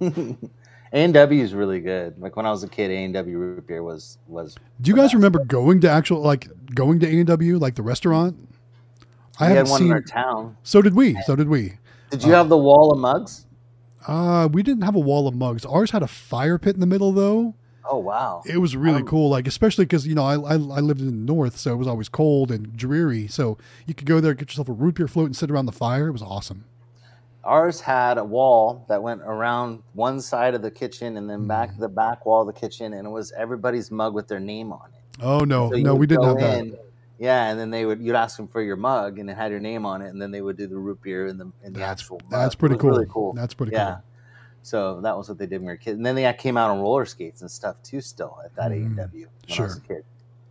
A and W is really good. Like when I was a kid, A and W root beer was was. Do you guys remember going to actual like going to A and W like the restaurant? I had one in our town. So did we. So did we. Did you uh, have the wall of mugs? Uh, we didn't have a wall of mugs. Ours had a fire pit in the middle though. Oh wow! It was really um, cool. Like especially because you know I, I, I lived in the north, so it was always cold and dreary. So you could go there, get yourself a root beer float, and sit around the fire. It was awesome. Ours had a wall that went around one side of the kitchen and then back mm. to the back wall of the kitchen, and it was everybody's mug with their name on it. Oh no, so no, we didn't have in, that. Yeah, and then they would you'd ask them for your mug, and it had your name on it, and then they would do the root beer in the in the that's, actual. Mug. That's pretty cool. Really cool. That's pretty cool. yeah. cool. So that was what they did when we were kids. And then they came out on roller skates and stuff too, still at that mm, sure. I was a kid.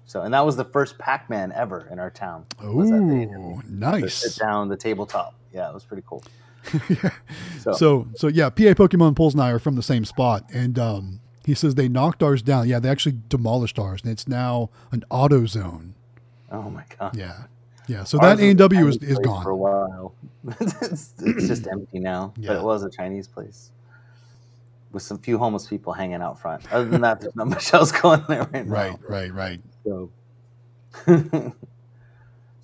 So, and that was the first Pac Man ever in our town. Oh, nice. Sit down the tabletop. Yeah, it was pretty cool. yeah. So. so, so yeah, PA Pokemon Pulls and I are from the same spot. And um, he says they knocked ours down. Yeah, they actually demolished ours. And it's now an AutoZone. Oh, my God. Yeah. Yeah, so ours that A and W is, is gone for a while. it's, it's, just empty now, yeah. but it was a Chinese place with some few homeless people hanging out front. Other than that, there's not much else going there right now. Right, right, right. So,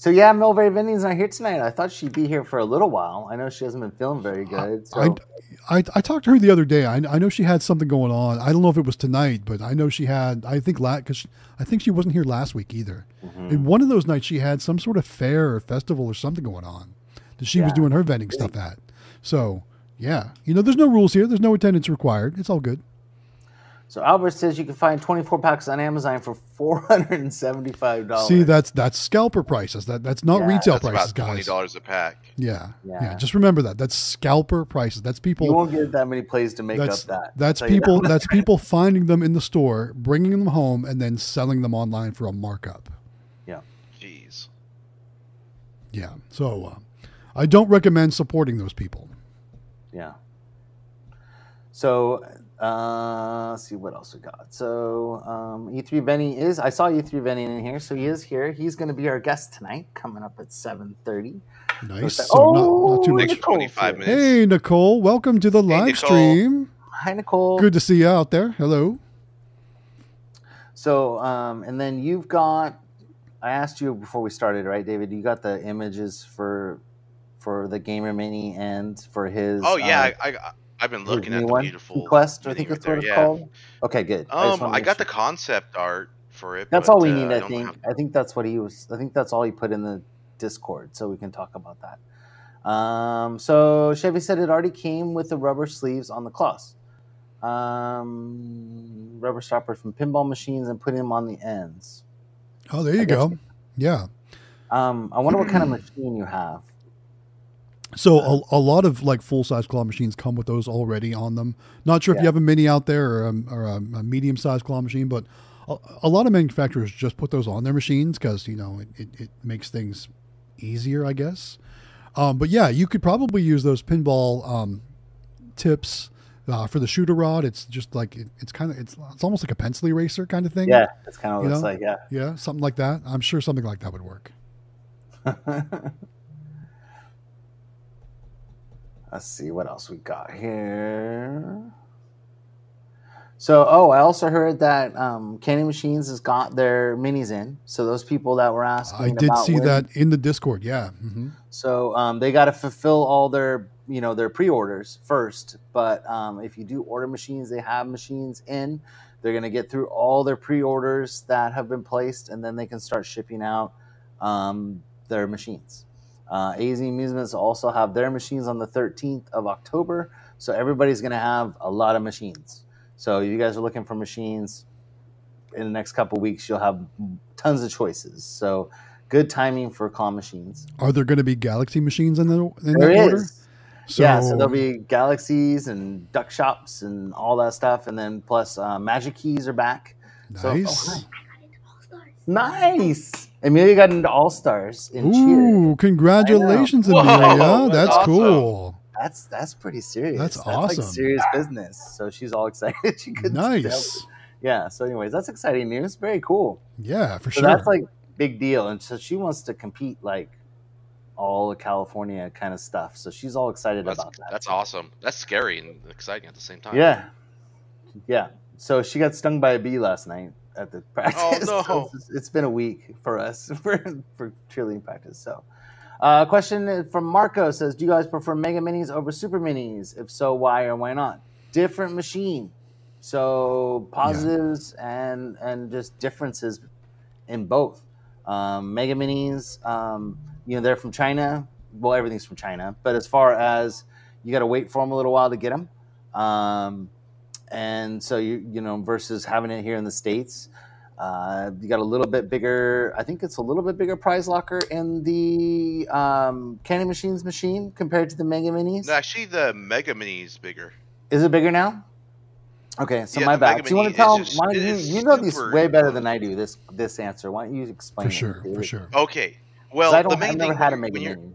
so yeah, Mulberry Vending's not here tonight. I thought she'd be here for a little while. I know she hasn't been feeling very good. So. I, I, I talked to her the other day. I, I know she had something going on. I don't know if it was tonight, but I know she had. I think la- cause I think she wasn't here last week either. Mm-hmm. And one of those nights, she had some sort of fair or festival or something going on that she yeah. was doing her vending stuff at. So yeah, you know, there's no rules here. There's no attendance required. It's all good. So Albert says you can find 24 packs on Amazon for 475 dollars. See, that's that's scalper prices. That that's not yeah, retail that's prices, about twenty dollars a pack. Yeah, yeah, yeah, Just remember that. That's scalper prices. That's people. You won't get that many plays to make up that. That's people. That. that's people finding them in the store, bringing them home, and then selling them online for a markup. Yeah. Jeez. Yeah. So, uh, I don't recommend supporting those people. Yeah. So uh, let's see what else we got. So um, E3 Benny is. I saw E3 Benny in here, so he is here. He's going to be our guest tonight, coming up at seven thirty. Nice. So, so oh, not, not too much. Twenty-five minutes. Hey, Nicole. Welcome to the hey, live Nicole. stream. Hi, Nicole. Good to see you out there. Hello. So, um, and then you've got. I asked you before we started, right, David? You got the images for for the Gamer Mini and for his. Oh yeah, uh, I, I I've been looking at the one? beautiful Quest. I think that's what it's yeah. called. Okay, good. Um, I, I got sure. the concept art for it. That's but, all we need. Uh, I, I think. I think that's what he was. I think that's all he put in the Discord, so we can talk about that. Um, so Chevy said it already came with the rubber sleeves on the claws. Um, rubber stoppers from pinball machines and putting them on the ends. Oh, there you go. Yeah. Um, I wonder what kind of machine you have. So a, a lot of like full size claw machines come with those already on them. Not sure if you have a mini out there or a, or a, a medium sized claw machine, but a, a, lot of manufacturers just put those on their machines because you know it, it, it, makes things easier, I guess. Um, but yeah, you could probably use those pinball um, tips uh, for the shooter rod. It's just like it, it's kind of it's it's almost like a pencil eraser kind of thing. Yeah, it's kind of looks know? like yeah, yeah, something like that. I'm sure something like that would work. Let's see what else we got here. So, oh, I also heard that um, Candy Machines has got their minis in. So those people that were asking, I did see when, that in the Discord. Yeah. Mm-hmm. So um, they got to fulfill all their, you know, their pre-orders first. But um, if you do order machines, they have machines in. They're going to get through all their pre-orders that have been placed, and then they can start shipping out um, their machines. Uh, AZ Amusements also have their machines on the 13th of October. So everybody's going to have a lot of machines. So if you guys are looking for machines in the next couple weeks, you'll have tons of choices. So good timing for claw machines. Are there going to be Galaxy machines in the in there order? So, yeah, so there'll be galaxies and duck shops and all that stuff, and then plus uh, magic keys are back. Nice. So, oh, nice. Amelia got into All Stars in Ooh, cheer. congratulations, Amelia! Whoa, that's, that's awesome. cool. That's that's pretty serious. That's, that's awesome. Like serious business. So she's all excited. she could nice. Yeah. So, anyways, that's exciting news. Very cool. Yeah, for so sure. That's like big deal, and so she wants to compete like all the California kind of stuff. So she's all excited that's, about that. That's awesome. That's scary and exciting at the same time. Yeah, yeah. So she got stung by a bee last night at the practice. Oh no! So it's, it's been a week for us for for cheerleading practice. So. Uh, question from Marco says, "Do you guys prefer Mega Minis over Super Minis? If so, why or why not? Different machine, so positives yeah. and and just differences in both. Um, Mega Minis, um, you know, they're from China. Well, everything's from China, but as far as you got to wait for them a little while to get them, um, and so you you know versus having it here in the states." Uh, you got a little bit bigger. I think it's a little bit bigger prize locker in the um, Candy Machines machine compared to the Mega Minis. No, actually, the Mega Mini is bigger. Is it bigger now? Okay, so yeah, my bad. Do you want to tell? Just, why don't you, you know these way better than I do. This this answer. Why don't you explain? For sure, for sure. Okay. Well, I don't. I've never had a Mega Mini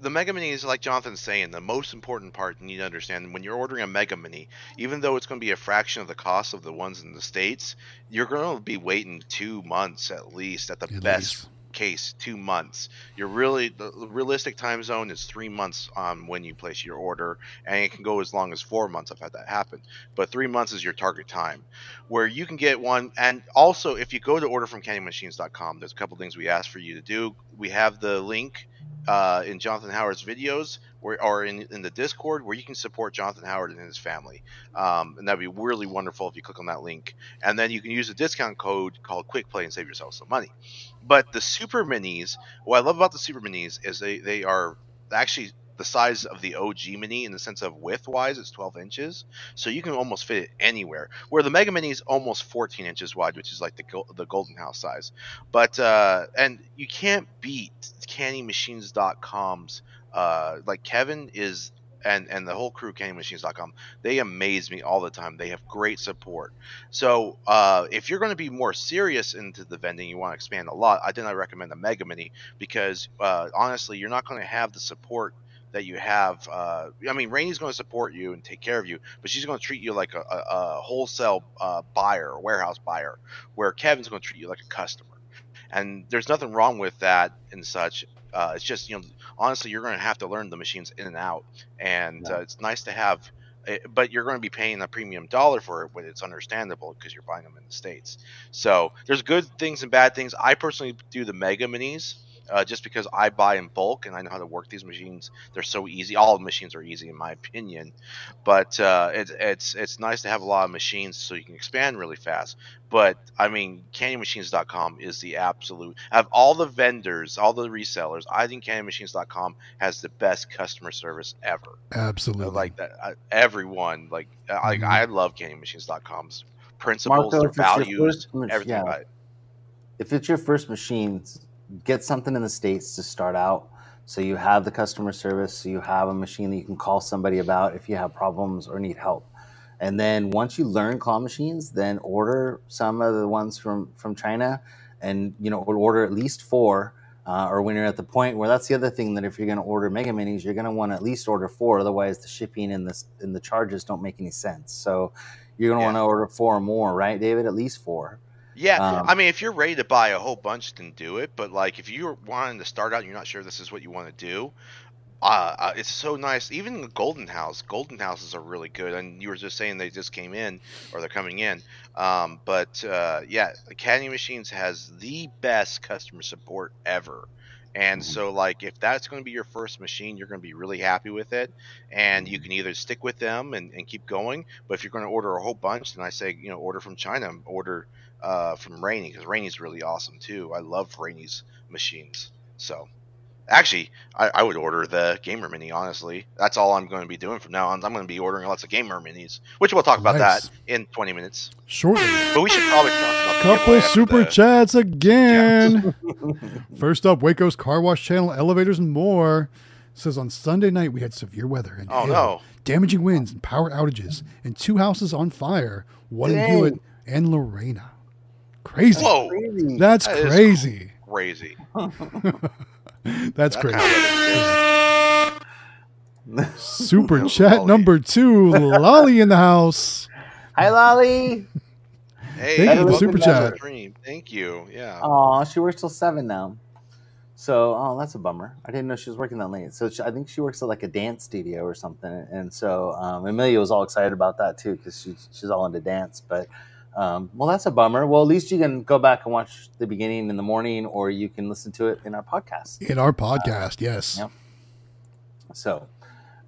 the Mega Mini is like Jonathan's saying, the most important part you need to understand when you're ordering a Mega Mini, even though it's going to be a fraction of the cost of the ones in the States, you're going to be waiting two months at least at the at best least. case, two months. You're really, the realistic time zone is three months on when you place your order, and it can go as long as four months. I've had that happen, but three months is your target time where you can get one. And also, if you go to orderfromcandymachines.com, there's a couple things we ask for you to do. We have the link uh, in Jonathan Howard's videos where, or in, in the Discord where you can support Jonathan Howard and his family. Um, and that'd be really wonderful if you click on that link. And then you can use a discount code called Quick Play and save yourself some money. But the Super Minis, what I love about the Super Minis is they, they are actually the size of the OG Mini in the sense of width wise, it's 12 inches, so you can almost fit it anywhere. Where the Mega Mini is almost 14 inches wide, which is like the the Golden House size. But uh, and you can't beat CandyMachines.com's. Uh, like Kevin is and and the whole crew candymachines.com they amaze me all the time they have great support so uh, if you're going to be more serious into the vending you want to expand a lot i then recommend the mega mini because uh, honestly you're not going to have the support that you have. Uh, I mean, Rainey's going to support you and take care of you, but she's going to treat you like a, a, a wholesale uh, buyer, a warehouse buyer, where Kevin's going to treat you like a customer. And there's nothing wrong with that and such. Uh, it's just, you know, honestly, you're going to have to learn the machines in and out. And yeah. Uh, it's nice to have, eh, but you're going to be paying a premium dollar for it, but it's understandable because you're buying them in the States. So there's good things and bad things. I personally do the mega minis uh, just because I buy in bulk and I know how to work these machines. They're so easy. All machines are easy in my opinion, but uh, it, it's it's nice to have a lot of machines so you can expand really fast. But I mean, CandyMachines.com is the absolute. Of all the vendors, all the resellers, I think CandyMachines.com has the best customer service ever. Absolutely, like that. Uh, everyone, like, mm-hmm. like I love CandyMachines.com's principles, Marco, their values, everything yeah. about it. If it's your first machine, get something in the states to start out. So you have the customer service so you have a machine that you can call somebody about if you have problems or need help. And then once you learn claw machines then order some of the ones from from china and you know order at least four uh, or when you're at the point where that's the other thing that if you're going to order mega minis you're going to want to at least order four otherwise the shipping and the, and the charges don't make any sense. So you're going to yeah. want to order four or more right david? At least four yeah, um, I mean, if you're ready to buy a whole bunch, then do it. But like, if you're wanting to start out, and you're not sure this is what you want to do. Uh, uh, it's so nice. Even the Golden House, Golden Houses are really good. And you were just saying they just came in, or they're coming in. Um, but uh, yeah, Candy Machines has the best customer support ever. And mm-hmm. so, like, if that's going to be your first machine, you're going to be really happy with it. And you can either stick with them and, and keep going. But if you're going to order a whole bunch, then I say, you know, order from China, order uh, from Rainy because Rainy's really awesome too. I love Rainy's machines. So actually, I, I, would order the Gamer Mini. Honestly, that's all I'm going to be doing from now on. I'm going to be ordering lots of Gamer Minis, which we'll talk about nice. that in 20 minutes shortly. But we should probably talk about couple super chats again. Yeah. First up, Waco's Car Wash Channel, elevators and more. Says on Sunday night we had severe weather and oh, hail, no. damaging winds and power outages, and two houses on fire. One Dang. in Hewitt and Lorena. Crazy. Whoa. That's that crazy. Crazy. That's that crazy. Super chat Lolly. number two, Lolly in the house. Hi, Lolly. Hey, Thank you for the super chat. Dream. Thank you. Yeah. Oh, she works till seven now. So, oh, that's a bummer. I didn't know she was working that late. So she, I think she works at like a dance studio or something. And so um, Amelia was all excited about that too because she's she's all into dance. But um, well, that's a bummer. Well, at least you can go back and watch the beginning in the morning, or you can listen to it in our podcast. In our podcast, uh, yes. Yep. So,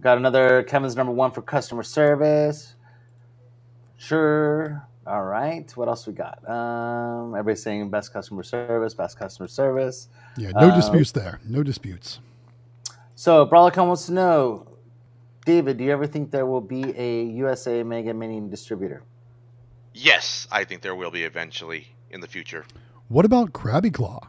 got another Kevin's number one for customer service. Sure. All right. What else we got? Um, everybody's saying best customer service, best customer service. Yeah, no uh, disputes there. No disputes. So, Brawlicon wants to know, David, do you ever think there will be a USA Mega Mini distributor? Yes, I think there will be eventually in the future. What about Krabby Claw?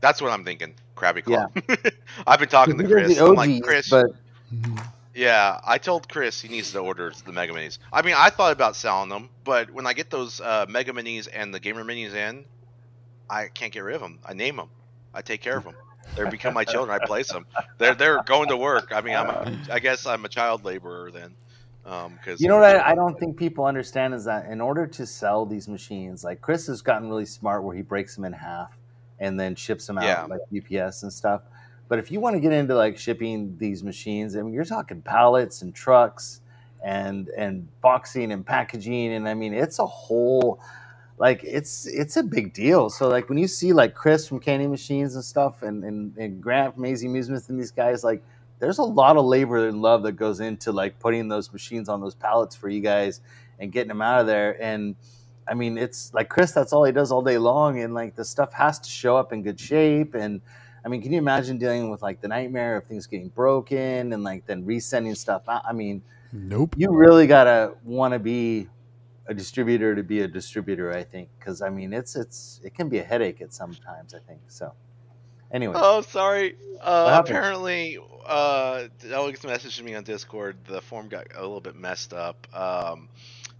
That's what I'm thinking. Krabby Claw. Yeah. I've been talking to Chris. OGs, I'm like, Chris, but mm-hmm. Yeah, I told Chris he needs to order the Mega Minis. I mean, I thought about selling them, but when I get those uh, Mega Minis and the Gamer Minis in, I can't get rid of them. I name them. I take care of them. They become my children. I place them. They're they're going to work. I mean, I'm a, I guess I'm a child laborer then. Because um, you know what I, I, don't think people understand is that in order to sell these machines, like Chris has gotten really smart where he breaks them in half and then ships them out yeah. like UPS and stuff. But if you want to get into like shipping these machines, I mean, you're talking pallets and trucks and and boxing and packaging, and I mean, it's a whole like it's it's a big deal. So like when you see like Chris from Candy Machines and stuff, and and, and Grant from AZ Amusements and these guys, like there's a lot of labor and love that goes into like putting those machines on those pallets for you guys and getting them out of there. And I mean, it's like Chris, that's all he does all day long, and like the stuff has to show up in good shape and I mean, can you imagine dealing with like the nightmare of things getting broken and like then resending stuff out? I mean, nope. You really gotta want to be a distributor to be a distributor, I think, because I mean, it's it's it can be a headache at sometimes. I think so. Anyway. Oh, sorry. Uh, apparently, uh, Alex messaged me on Discord. The form got a little bit messed up. Um,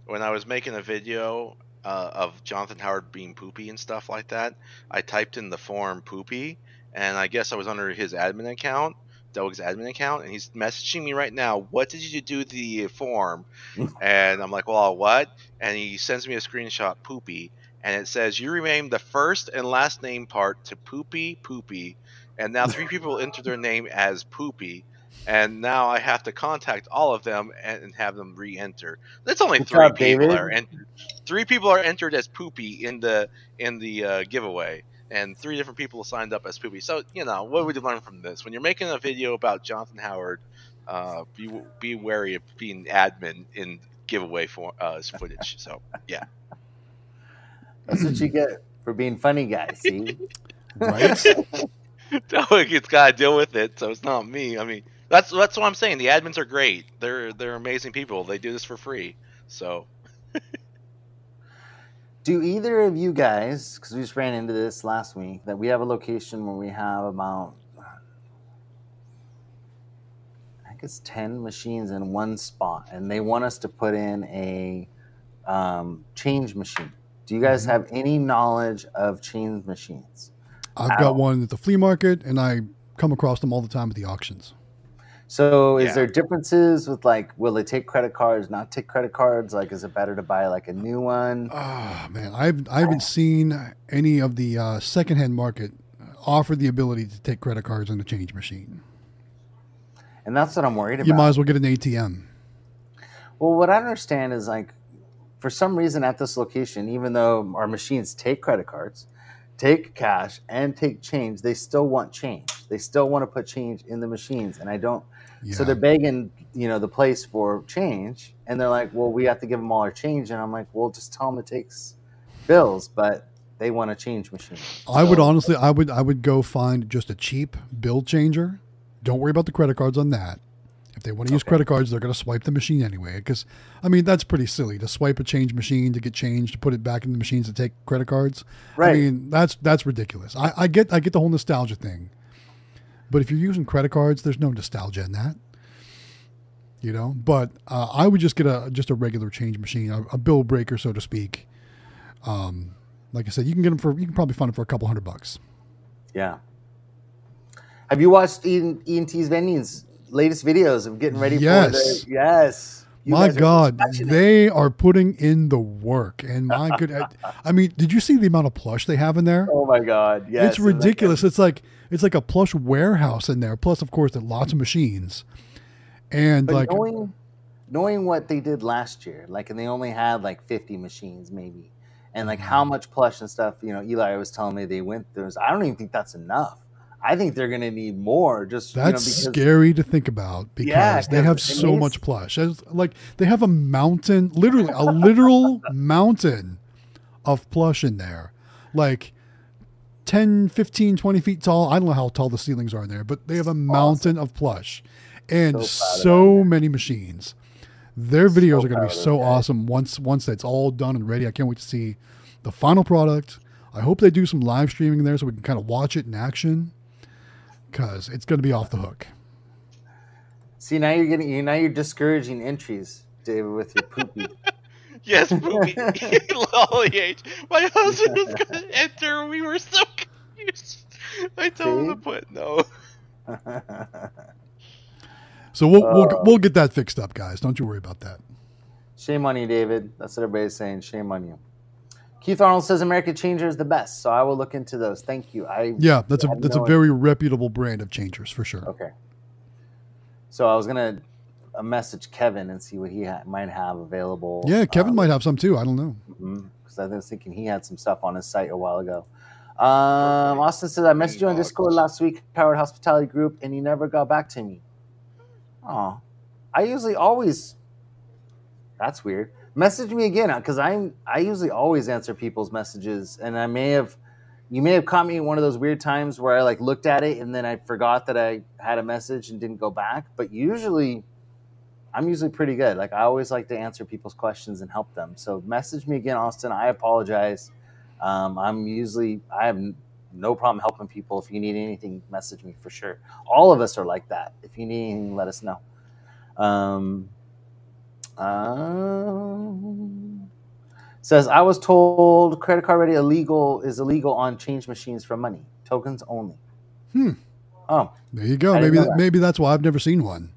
when I was making a video uh, of Jonathan Howard being poopy and stuff like that, I typed in the form poopy, and I guess I was under his admin account, Doug's admin account, and he's messaging me right now. What did you do to the form? and I'm like, well, what? And he sends me a screenshot, poopy, and it says you rename the first and last name part to poopy poopy, and now three people enter their name as poopy. And now I have to contact all of them and, have them re-enter. That's only Good three job, people David. are entered. Three people are entered as poopy in the in the uh, giveaway and three different people signed up as Poopy. So, you know, what would you learn from this? When you're making a video about Jonathan Howard, uh, be be wary of being admin in giveaway for uh, footage. So, yeah. That's what you get for being funny, guys. See, right? it's got to deal with it, so it's not me. I mean, that's that's what I'm saying. The admins are great. They're they're amazing people. They do this for free. So. Do either of you guys, because we just ran into this last week, that we have a location where we have about, I guess, 10 machines in one spot, and they want us to put in a um, change machine. Do you guys mm-hmm. have any knowledge of change machines? I've got one at the flea market, and I come across them all the time at the auctions. So is yeah. there differences with like will they take credit cards, not take credit cards? Like is it better to buy like a new one? Oh man, I've I haven't seen any of the uh, secondhand market offer the ability to take credit cards on the change machine. And that's what I'm worried about. You might as well get an ATM. Well, what I understand is like for some reason at this location, even though our machines take credit cards, take cash and take change, they still want change. They still want to put change in the machines. And I don't yeah. So they're begging, you know, the place for change, and they're like, "Well, we have to give them all our change." And I'm like, "Well, just tell them it takes bills, but they want a change machine." I would honestly, I would, I would go find just a cheap bill changer. Don't worry about the credit cards on that. They want to use credit cards, they're going to swipe the machine anyway. Because I mean, that's pretty silly to swipe a change machine to get change to put it back in the machines to take credit cards. Right. I mean, that's that's ridiculous. I, I get I get the whole nostalgia thing. But if you're using credit cards, there's no nostalgia in that. You know, but uh, I would just get a just a regular change machine, a, a bill breaker, so to speak. Um, like I said, you can get them for you can probably find them for a couple hundred bucks. Yeah. Have you watched Ian, ENT's Vending's latest videos of getting ready yes. for the yes? You my God, they are putting in the work, and my good, I, I mean, did you see the amount of plush they have in there? Oh my god! Yes, it's ridiculous. It's like it's like a plush warehouse in there. Plus, of course, there lots of machines, and But like knowing knowing what they did last year, like, and they only had like 50 machines maybe, and like Mm-hmm. how much plush and stuff. You know, Eli was telling me they went through. I don't even think that's enough. I think they're gonna need more. Just that's you know, because scary to think about because Yeah, they have so much plush. It's like they have a mountain, literally a literal mountain of plush in there, like 10, 15, 20 feet tall. I don't know how tall the ceilings are in there, but they have a mountain of plush and So so many machines. Their videos So are going to be so awesome once once that's all done and ready. I can't wait to see the final product. I hope they do some live streaming there so we can kind of watch it in action because it's going to be off the hook. See now you're getting now you're discouraging entries, David, with your poopy. Yes, poopy. Lolly H. My husband was gonna enter. We were so confused. I told him to put no. So we'll, we'll Uh, we'll get that fixed up, guys. Don't you worry about that. Shame on you, David. That's what everybody's saying. Shame on you. Keith Arnold says America Changer is the best, so I will look into those. Thank you. I Yeah, that's a that's no a very reputable brand of changers for sure. Okay. So I was gonna uh, message Kevin and see what he ha- might have available. Yeah, Kevin um, might have some too. I don't know. because I was thinking he had some stuff on his site a while ago. Um, Austin says I messaged you on Discord last week, Howard Hospitality Group, and you never got back to me. Oh, I usually always. That's weird. Message me again because I'm I usually always answer people's messages, and I may have. You may have caught me in one of those weird times where I like looked at it and then I forgot that I had a message and didn't go back. But usually, I'm usually pretty good. Like I always like to answer people's questions and help them. So message me again, Austin. I apologize. Um, I'm usually I have no problem helping people. If you need anything, message me for sure. All of us are like that. If you need anything, let us know. Um, um, says I was told credit card ready illegal is illegal on change machines for money tokens only. Hmm. Oh, There you go. I Maybe that, that. maybe that's why I've never seen one.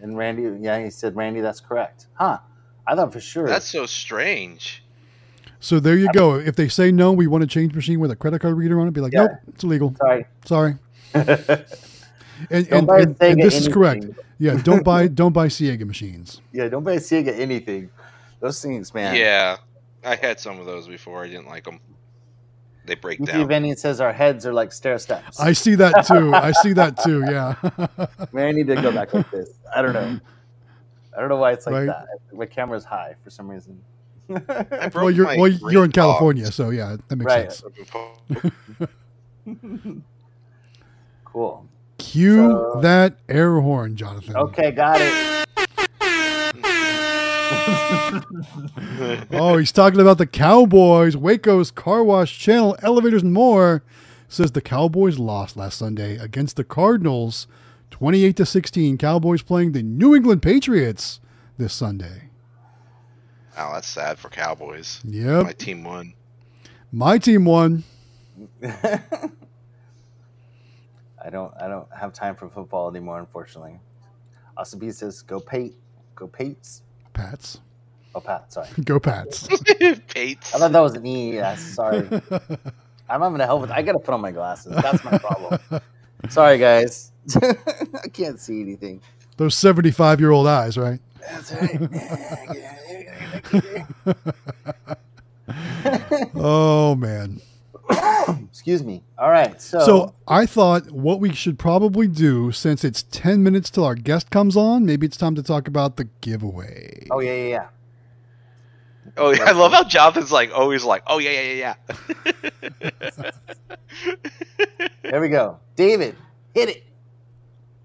and Randy, yeah, he said Randy, that's correct. Huh? I thought for sure. That's so strange. So there you go. If they say no, we want a change machine with a credit card reader on it. Be like, Yeah. nope, it's illegal. sorry. Sorry. And and, and, and this is correct. Anything. Yeah, don't buy don't buy Sega machines. Yeah, don't buy Sega anything. Those things, man. Yeah, I had some of those before. I didn't like them. They break Goofy down. Vending says our heads are like stair steps. I see that too. I see that too. Yeah. Man, I need to go back like this. I don't know. I don't know why it's like Right. that. My camera's high for some reason. I broke well, you're my well, you're in box. California, so yeah, that makes Right. sense. cool. Cue So- that air horn, Jonathan. Okay, got it. Oh, he's talking about the Cowboys, Waco's Car Wash Channel, elevators, and more. Says the Cowboys lost last Sunday against the Cardinals, twenty-eight to sixteen. Cowboys playing the New England Patriots this Sunday. Oh, that's sad for Cowboys. Yep, My team won. my team won. I don't. I don't have time for football anymore, unfortunately. Austin B says, "Go Pate, go Pates." Pats, Oh, Pat. Sorry, go Pats. Pates. I thought that was an E. Yes, sorry. I'm having a hell of I gotta put on my glasses. That's my problem. sorry, guys. I can't see anything. Those seventy-five-year-old eyes, right? That's right. Oh man. Excuse me. All right. So, So I thought what we should probably do, since it's ten minutes till our guest comes on, maybe it's time to talk about the giveaway. oh yeah, yeah, yeah. Oh, yeah, I love how Jonathan's like always like, oh yeah, yeah, yeah, yeah. There we go. David, hit it.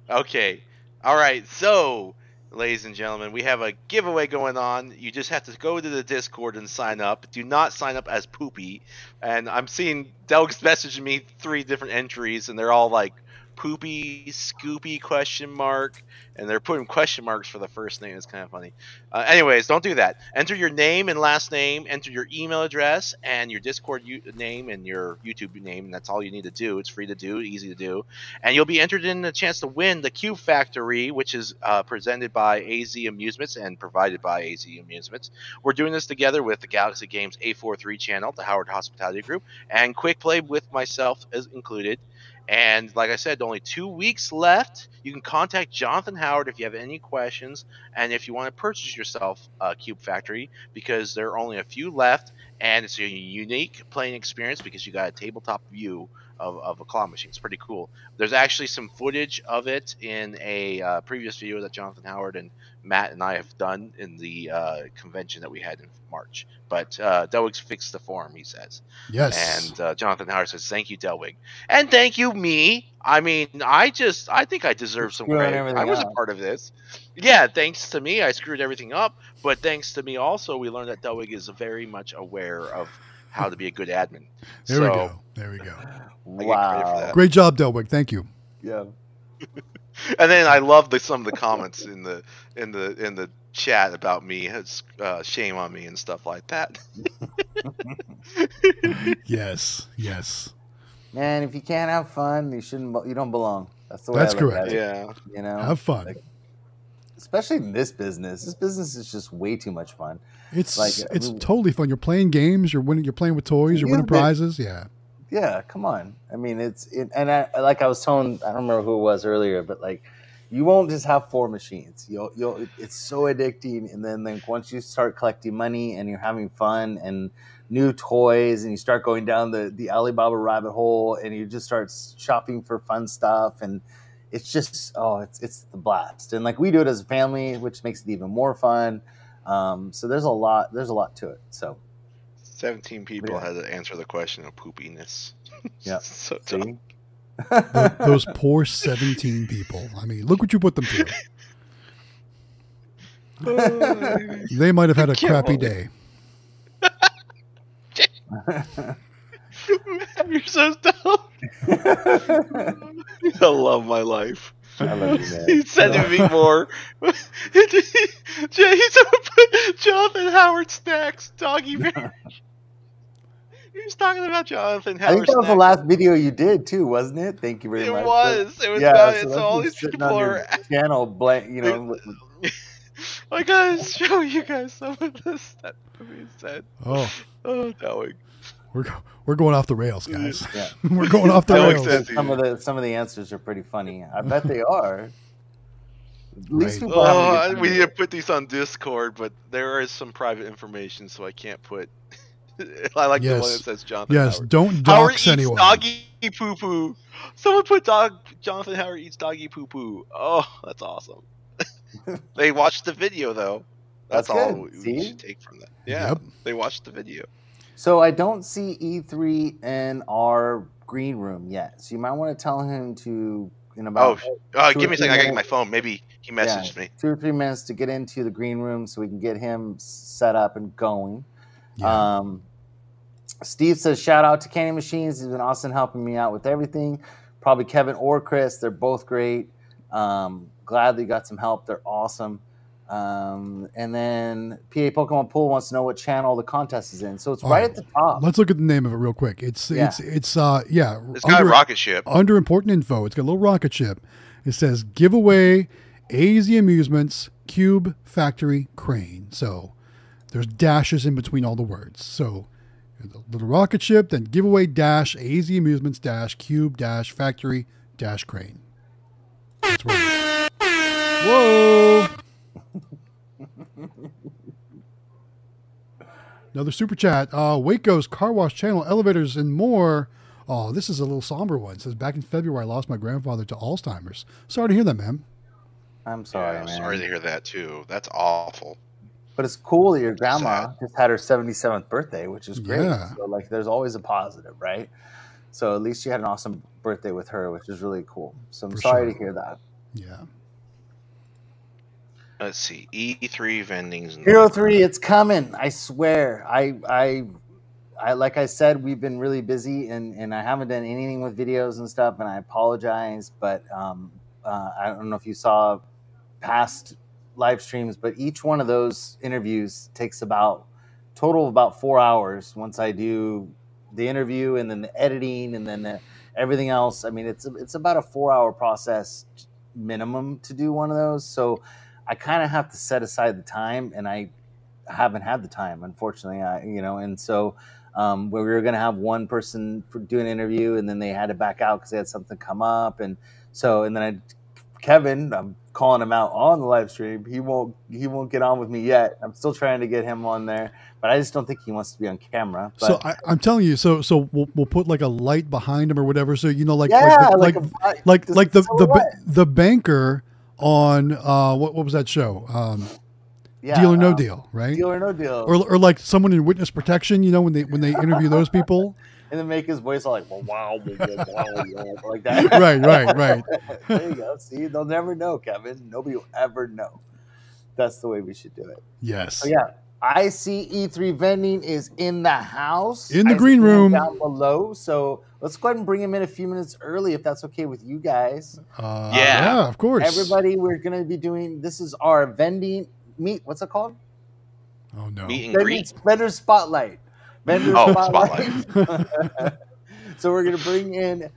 Okay. All right. So, ladies and gentlemen, we have a giveaway going on. You just have to go to the Discord and sign up. Do not sign up as Poopy. And I'm seeing Delg's messaging me three different entries, and they're all like Poopy Scoopy question mark, and they're putting question marks for the first name. It's kind of funny. Uh, anyways, don't do that. Enter your name and last name. Enter your email address and your Discord name and your YouTube name. And that's all you need to do. It's free to do, easy to do, and you'll be entered in a chance to win the Cube Factory, which is uh, presented by AZ Amusements and provided by AZ Amusements. We're doing this together with the Galaxy Games A43 channel, the Howard Hospitality Group, and Quick Play with myself is included. And like I said, only two weeks left. You can contact Jonathan Howard if you have any questions, and if you want to purchase yourself a Cube Factory, because there are only a few left, and it's a unique playing experience because you got a tabletop view of, of a claw machine. It's pretty cool. There's actually some footage of it in a uh, previous video that Jonathan Howard and Matt and I have done in the uh, convention that we had in March. But uh, Delwig's fixed the form, he says. Yes. And uh, Jonathan Howard says, "Thank you, Delwig, and thank you, me. I mean, I just, I think I deserve some credit. I was a part of this. Yeah, thanks to me, I screwed everything up. But thanks to me, also, we learned that Delwig is very much aware of how to be a good admin. there so, we go. There we go. get credit for Wow. Great job, Delwick. Thank you. Yeah. And then I love the, some of the comments in the in the in the chat about me. It's, uh, shame on me and stuff like that. Yes. Yes. Man, if you can't have fun, you shouldn't. You don't belong. That's the way. That's I correct. At it, yeah. you know, Have fun. Like- especially in this business. This business is just way too much fun. It's like, it's totally fun. You're playing games. You're winning. You're playing with toys. You're Yeah, winning prizes. Yeah. Yeah, come on. I mean, it's it, and I, like I was telling, I don't remember who it was earlier, but like, you won't just have four machines. You'll you'll. It's so addicting, and then like once you start collecting money and you're having fun and new toys, and you start going down the the Alibaba rabbit hole, and you just start shopping for fun stuff, and it's just oh, it's it's the blast. And like we do it as a family, which makes it even more fun. Um, so there's a lot. There's a lot to it. So Seventeen people Yeah. had to answer the question of poopiness. Yeah. so tough. see. Tho- Those poor 17 people. I mean, look what you put them through. They might have had a crappy believe- day. You're so dumb. I love my life. I love you, man. He's sending me more. He's put Jonathan Howard snacks, doggy bear. He was talking about Jonathan Howard. I Howard. think that was the last video you did too, wasn't it? Thank you very much. It much. was. It was yeah, about it. so So all these people on are. channel, blank. You know, with- with- I gotta show you guys some of this that being said. Oh, Oh, Dowling. We're go- we're going off the rails, mm, guys. yeah. we're going off the rails. sense. some of the some of the answers are pretty funny. I bet they are. At least Right. people have a Oh, we need to put these on Discord, but there is some private information, so I can't put. I like the one Yes. that says Jonathan Yes, Howard. don't Howard dox eats anyone. doggy poo poo. Someone put dog. Jonathan Howard eats doggy poo poo. Oh, that's awesome. they watched the video though. That's, That's all we, See? we should take from that. Yeah, Yep. they watched the video. So I don't see E3 in our green room yet. So you might want to tell him to in Oh, about uh, two give me a three second. I gotta get my phone. Maybe he messaged me. two or three minutes to get into the green room so we can get him set up and going. Yeah. Um, Steve says, shout out to Candy Machines. He's been awesome helping me out with everything. Probably Kevin or Chris. They're both great. Um, glad that you got some help. They're awesome. Um, and then PA Pokemon Pool wants to know what channel the contest is in. So it's All right right. at the top. Let's look at the name of it real quick. It's Yeah. it's it's uh yeah It's got a under, rocket ship. under important info. It's got a little rocket ship. It says giveaway AZ Amusements Cube Factory Crane. So there's dashes in between all the words. So the little rocket ship, then giveaway dash AZ Amusements dash Cube dash Factory dash Crane. That's where. Whoa! Another super chat. Uh, Waco's car wash channel, elevators, and more. Oh, this is a little somber one. It says back in February, I lost my grandfather to Alzheimer's. Sorry to hear that, man. I'm sorry, Yeah, man. sorry to hear that too. That's awful. But it's cool that your grandma Sad. just had her 77th birthday, which is great. Yeah. So, like, there's always a positive, right? So, at least you had an awesome birthday with her, which is really cool. So, I'm For sorry sure. to hear that. Yeah. Let's see. E3 vendings. Hero 3, it's coming. I swear. I, I, I like I said, we've been really busy, and and I haven't done anything with videos and stuff, and I apologize. But um, uh, I don't know if you saw past live streams, but each one of those interviews takes about total of about four hours. Once I do the interview and then the editing and then the, everything else, I mean, it's it's about a four hour process minimum to do one of those. So I kind of have to set aside the time, and I haven't had the time, unfortunately. I you know, and so um, where we were going to have one person for, do an interview, and then they had to back out because they had something come up, and so and then I, Kevin, I'm calling him out on the live stream. He won't he won't get on with me yet. I'm still trying to get him on there, but I just don't think he wants to be on camera. But, so I, am telling you, so so we'll, we'll put like a light behind him or whatever. So you know, like yeah, like the, like like like, like the the, the banker on uh what what was that show? Um, yeah, deal or no um, deal, right? Deal or no deal. Or, or like someone in witness protection, you know, when they when they interview those people, and then make his voice all like wow, wow, wow, wow, like that. right, right, right. there you go. See, they'll never know, Kevin. Nobody will ever know. That's the way we should do it. Yes. So yeah, I see E3 vending is in the house in the I green see room down below. So let's go ahead and bring him in a few minutes early, if that's okay with you guys. Uh, Yeah. yeah, of course. Everybody, we're going to be doing this is our vending meet. What's it called? Oh no. Meet and Vendor, greet. vendor spotlight. Vendor Oh, spotlight. so we're gonna bring in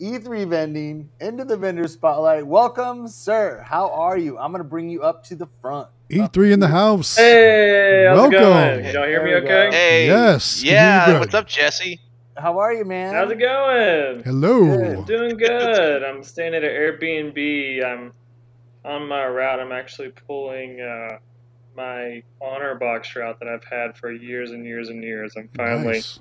E3 vending into the vendor spotlight. Welcome, sir. How are you? I'm gonna bring you up to the front. E3 in the house. Hey, how's Welcome. it going? Can y'all hear me There we go. okay? Hey. Yes, Yeah. good? What's up, Jesse? How are you, man? How's it going? Hello. Good. Doing good. I'm staying at an Airbnb. I'm on my route. I'm actually pulling uh, my honor box route that I've had for years and years and years. I'm finally. Nice.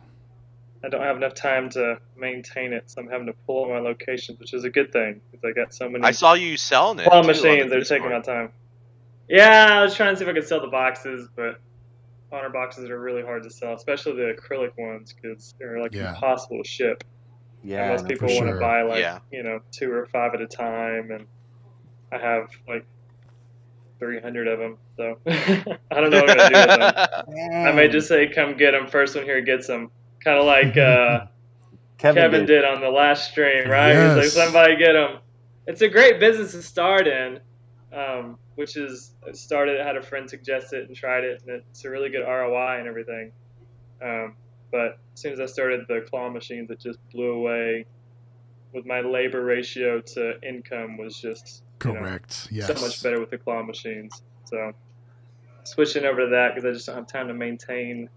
I don't have enough time to maintain it, so I'm having to pull all my locations, which is a good thing because I got so many I saw you selling it. claw the machines. They're taking my time. Yeah, I was trying to see if I could sell the boxes, but honor boxes are really hard to sell, especially the acrylic ones because they're like Yeah. impossible to ship. And Yeah, most people for want sure. to buy like Yeah. you know two or five at a time, and I have like 300 of them. So I don't know what I'm gonna do with them. I may just say, "Come get them." First one here gets them. Kind of like uh, Kevin, Kevin did. did on the last stream, right? Yes. He's like, somebody get them. It's a great business to start in, um, which is it started. I had a friend suggest it and tried it, and it's a really good ROI and everything. Um, but as soon as I started the claw machines, it just blew away. With my labor ratio to income was just you know, Correct. Yes. so much better with the claw machines. So switching over to that because I just don't have time to maintain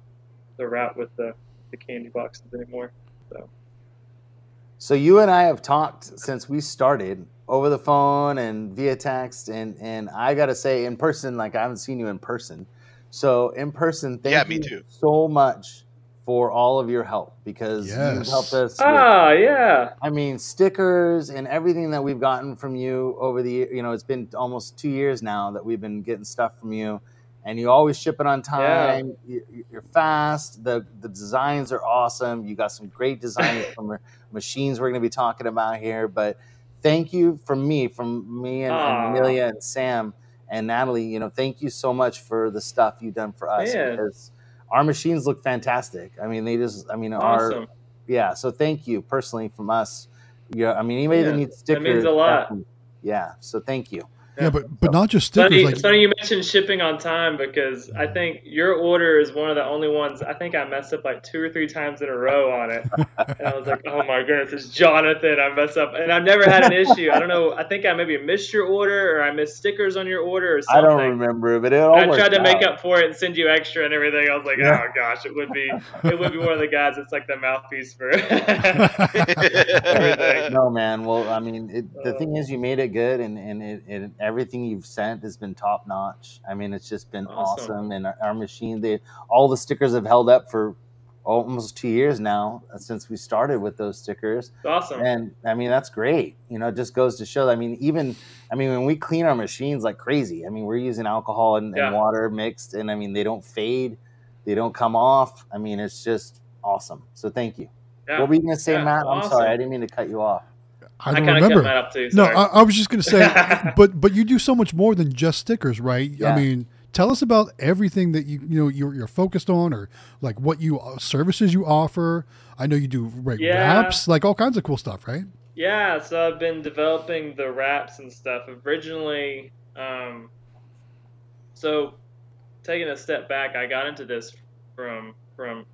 the route with the, the candy boxes anymore. So. So you and I have talked since we started over the phone and via text, and and I gotta say in person, like I haven't seen you in person. So in person, thank Yeah, you too. so much for all of your help because you've helped us. with- Ah, yeah. I mean, stickers and everything that we've gotten from you over the you know, it's been almost two years now that we've been getting stuff from you, and you always ship it on time. You, you're fast. the The designs are awesome. You got some great designs from machines we're going to be talking about here. But thank you from me, from me and, and Amelia and Sam and Natalie. You know, thank you so much for the stuff you've done for us Man. because our machines look fantastic. I mean, they just. I mean, our Awesome. yeah so thank you personally from us yeah i mean anybody that Yeah, needs stickers means a lot. yeah so thank you Yeah, but but not just stickers. Funny, like it's funny you mentioned shipping on time because I think your order is one of the only ones I think I messed up like two or three times in a row on it. And I was like, oh my goodness, it's Jonathan. I messed up. And I've never had an issue. I don't know. I think I maybe missed your order or I missed stickers on your order or something. i don't remember but it all I tried to make up for it and send you extra and everything. I was like, Yeah. oh gosh, it would be it would be one of the guys that's like the mouthpiece for everything. no man well i mean it, the Uh, thing is you made it good and, and it, it, everything you've sent has been top notch i mean it's just been awesome, Awesome. and our, our machine they all the stickers have held up for almost two years now uh, since we started with those stickers awesome. And I mean, that's great. You know, it just goes to show. I mean, even I mean, when we clean our machines like crazy, I mean, we're using alcohol and, and water mixed, and I mean, they don't fade, they don't come off. I mean, it's just awesome. So thank you. Yeah. What were you gonna say, Yeah, Matt? I'm awesome. sorry, I didn't mean to cut you off. I I don't kind of cut remember. that up too. No, I, I was just going to say, but but you do so much more than just stickers, right? Yeah. I mean, tell us about everything that you you know you're, you're focused on, or like what you uh, services you offer. I know you do right Yeah. wraps, like all kinds of cool stuff, right? Yeah, so I've been developing the wraps and stuff. Originally, um, so taking a step back, I got into this from from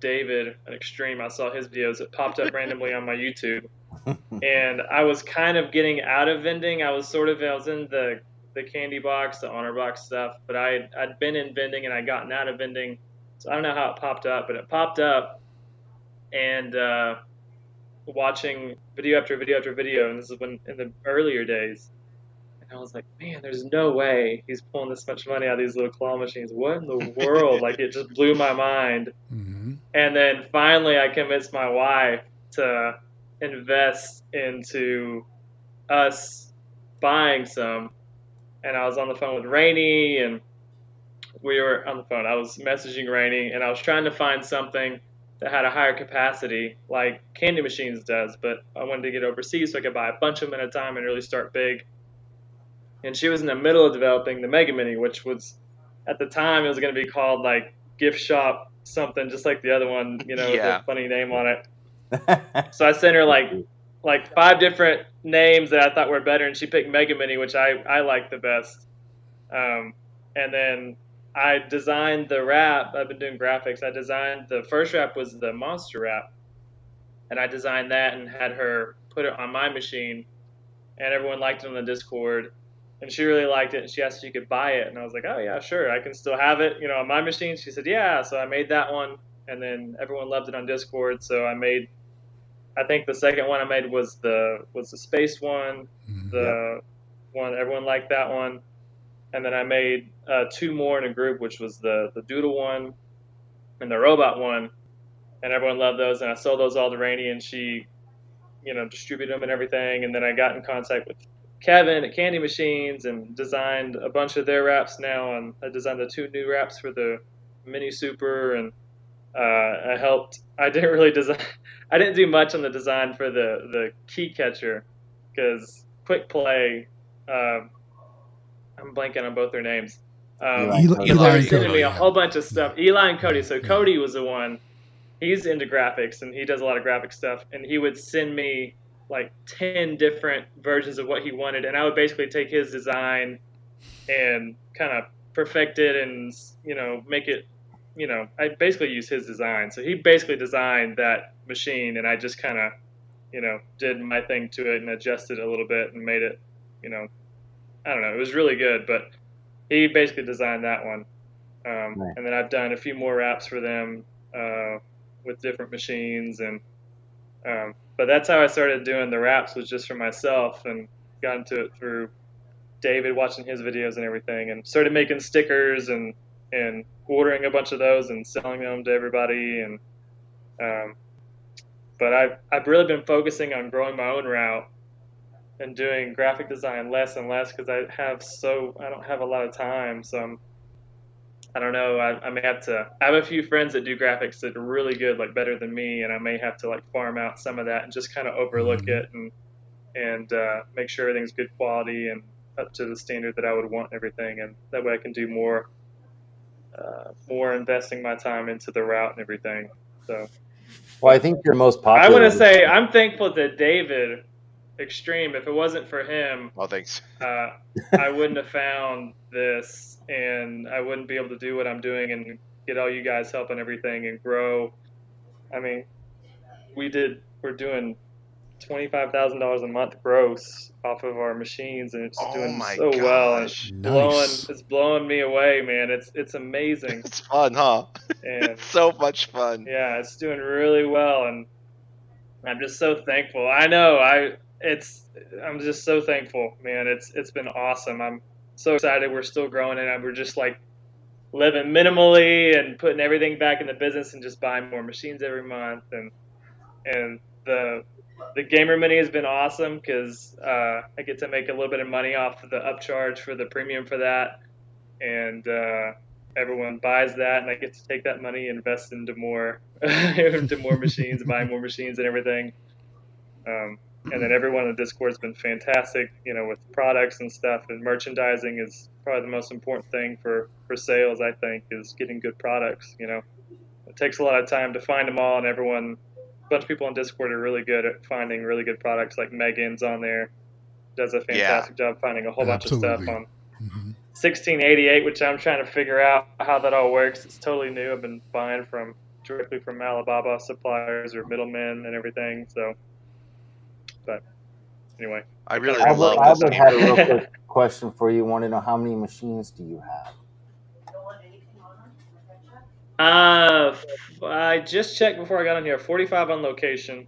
David at Xtreme. I saw his videos. It popped up randomly on my YouTube, and I was kind of getting out of vending. I was sort of I was in the the candy box, the honor box stuff, but I I'd been in vending and I'd gotten out of vending. So I don't know how it popped up, but it popped up, and uh, watching video after video after video, and this is when in the earlier days. And I was like, man, there's no way he's pulling this much money out of these little claw machines. What in the world? like it just blew my mind. hmm And then finally, I convinced my wife to invest into us buying some. And I was on the phone with Rainey, and we were on the phone. I was messaging Rainey, and I was trying to find something that had a higher capacity, like Candy Machines does. But I wanted to get overseas so I could buy a bunch of them at a time and really start big. And she was in the middle of developing the Mega Mini, which was at the time it was going to be called like Gift Shop something, just like the other one, you know, Yeah. with a funny name on it. So I sent her like like five different names that I thought were better, and she picked Mega Mini, which I I like the best. Um, and then I designed the wrap. I've been doing graphics. I designed the first wrap was the monster wrap, and I designed that and had her put it on my machine, and everyone liked it on the Discord. And she really liked it, and she asked if she could buy it, and I was like, "Oh yeah, sure, I can still have it, you know, on my machine." She said, "Yeah," so I made that one, and then everyone loved it on Discord, so I made I think the second one I made was the was the space one. Mhm. The one everyone liked that one, and then I made uh, two more in a group, which was the the doodle one and the robot one, and everyone loved those. And I sold those all to Rainey, and she, you know, distributed them and everything. And then I got in contact with Kevin at Candy Machines and designed a bunch of their wraps now. And I designed the two new wraps for the Mini Super and uh, I helped. I didn't really design. I didn't do much on the design for the the key catcher because Quick Play. Um, I'm blanking on both their names. Um, Eli. Eli, Eli Eli and and sending Cody. me a whole bunch of stuff. Eli and Cody. So Cody was the one. He's into graphics and he does a lot of graphic stuff. And he would send me like ten different versions of what he wanted, and I would basically take his design and kind of perfect it and you know make it. You know, I basically use his design. So he basically designed that machine, and I just kind of, you know, did my thing to it and adjusted it a little bit and made it, you know, I don't know. It was really good, but he basically designed that one. Um, Right. And then I've done a few more wraps for them uh, with different machines, and um, but that's how I started doing the wraps was just for myself, and got into it through David watching his videos and everything, and started making stickers and and ordering a bunch of those and selling them to everybody, and um, but I've I've really been focusing on growing my own route and doing graphic design less and less because I have so I don't have a lot of time. So I'm I don't know. I, I may have to. I have a few friends that do graphics that are really good, like better than me, and I may have to like farm out some of that and just kind of overlook Mhm. it and and uh, make sure everything's good quality and up to the standard that I would want and everything, and that way I can do more uh, more investing my time into the route and everything. So. Well, I think your most popular. I want to say I'm thankful to David Xtreme. If it wasn't for him, Oh, thanks. uh, I wouldn't have found this, and I wouldn't be able to do what I'm doing and get all you guys help and everything and grow. I mean, we did. We're doing twenty five thousand dollars a month gross off of our machines, and it's Oh doing my so well. And it's gosh. blowing. It's blowing me away, man. It's it's amazing, It's fun, huh? and It's so much fun. yeah, it's doing really well, and I'm just so thankful. I know I it's I'm just so thankful, man. It's it's been awesome. I'm so excited. We're still growing, and we're just like living minimally and putting everything back in the business and just buying more machines every month, and and the the gamer mini has been awesome because uh, I get to make a little bit of money off of the upcharge for the premium for that, and uh, everyone buys that, and I get to take that money and invest into more into more machines, buy more machines and everything. Um, and then everyone in the Discord has been fantastic. You know, with products and stuff, and merchandising is probably the most important thing for for sales. I think is getting good products. You know, it takes a lot of time to find them all, and everyone, bunch of people on Discord are really good at finding really good products. Like Megan's on there, does a fantastic job finding a whole bunch of stuff Absolutely. on Mhm. 1688, which I'm trying to figure out how that all works. It's totally new. I've been buying from directly from Alibaba suppliers or middlemen and everything. So, but anyway, I really Albert- love Albert, this Albert had a real quick question for you. Want to know how many machines do you have? Uh, I just checked before I got on here. 45 on location,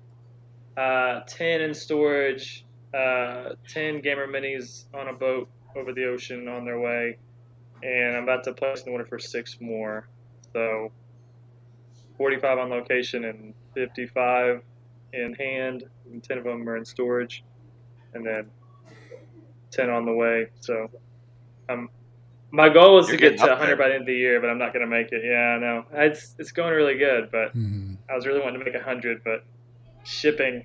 uh, 10 in storage, uh, 10 gamer minis on a boat over the ocean on their way, and I'm about to place an order for six more. So 45 on location and 55 in hand, and 10 of them are in storage, and then 10 on the way. So um, my goal was You're to get to 100 there. by the end of the year, but I'm not going to make it. Yeah, I know. It's it's going really good, but Mhm. I was really wanting to make 100, but shipping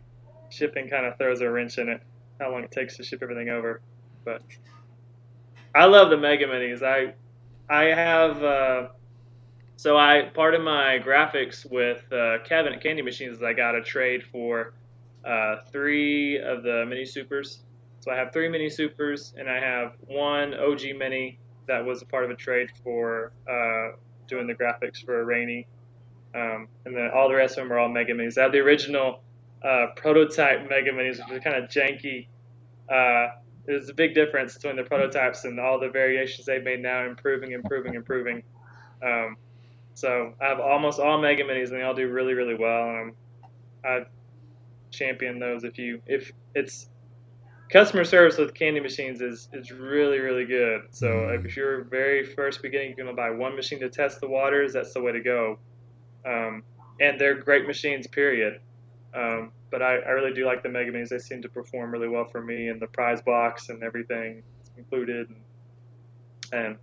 shipping kind of throws a wrench in it. How long it takes to ship everything over, but I love the Mega Minis. I I have uh, so I part of my graphics with uh, Kevin at Candy Machines is I got a trade for uh, three of the mini supers. So I have three mini supers, and I have one OG mini that was a part of a trade for uh, doing the graphics for a Rainy, um, and then all the rest of them are all Mega Minis. I have the original uh, prototype Mega Minis, which are kind of janky. Uh, there's a big difference between the prototypes and all the variations they've made now, improving, improving, improving. Um, so I have almost all Mega Minis, and they all do really, really well. And I'm, I champion those. If you, if it's customer service with candy machines is is really, really good. So Mm. if you're very first beginning, you're gonna buy one machine to test the waters. That's the way to go. Um, and they're great machines, period. Um, but I, I really do like the Mega Minis. They seem to perform really well for me, and the prize box and everything is included, and, and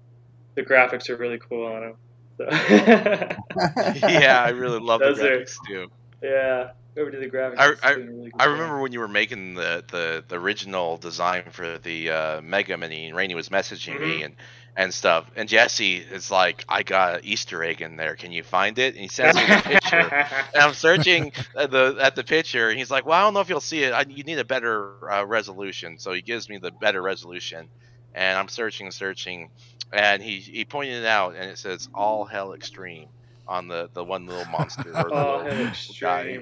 the graphics are really cool on them. So yeah, I really love the Those are- graphics too. yeah, whoever did the graphics, I- I- really I remember when you were making the, the, the original design for the uh, Mega Mini, and Rainey was messaging me Mhm. and, and stuff. And Jesse is like, "I got an Easter egg in there. Can you find it?" And he sends me the picture. And I'm searching at the at the picture, and he's like, "Well, I don't know if you'll see it. I, you need a better uh, resolution." So he gives me the better resolution, and I'm searching, and searching, and he he pointed it out, and it says "All Hell Extreme" on the the one little monster or the Oh, little hell, guy.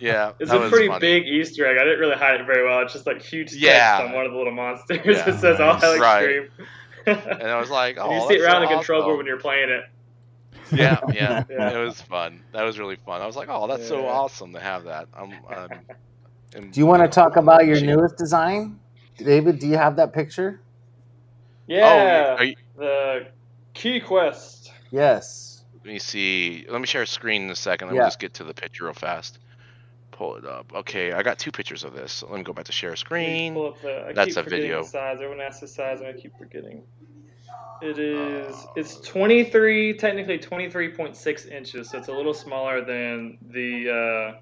Yeah, It's that a was pretty funny. big Easter egg. I didn't really hide it very well. It's just like huge text Yeah. on one of the little monsters. Yeah, it says all nice. hell Right. extreme. And I was like, "Oh, and you see it around so the control board when you're playing it. yeah, yeah, Yeah. it was fun. That was really fun. I was like, "Oh, that's so awesome to have that." I'm, um, and, Do you want to know, talk about your machine. newest design, David? Do you have that picture? Yeah, Oh, you, the Key Quest. Yes. Let me see. Let me share a screen in a second. Let Yeah. me just get to the picture real fast. Pull it up. Okay, I got two pictures of this. So let me go back to share Let me screen. Pull up the, I That's keep a forgetting video. The size. Everyone asks the size, and I keep forgetting. It is. It's 23, technically 23.6 inches, so it's a little smaller than the.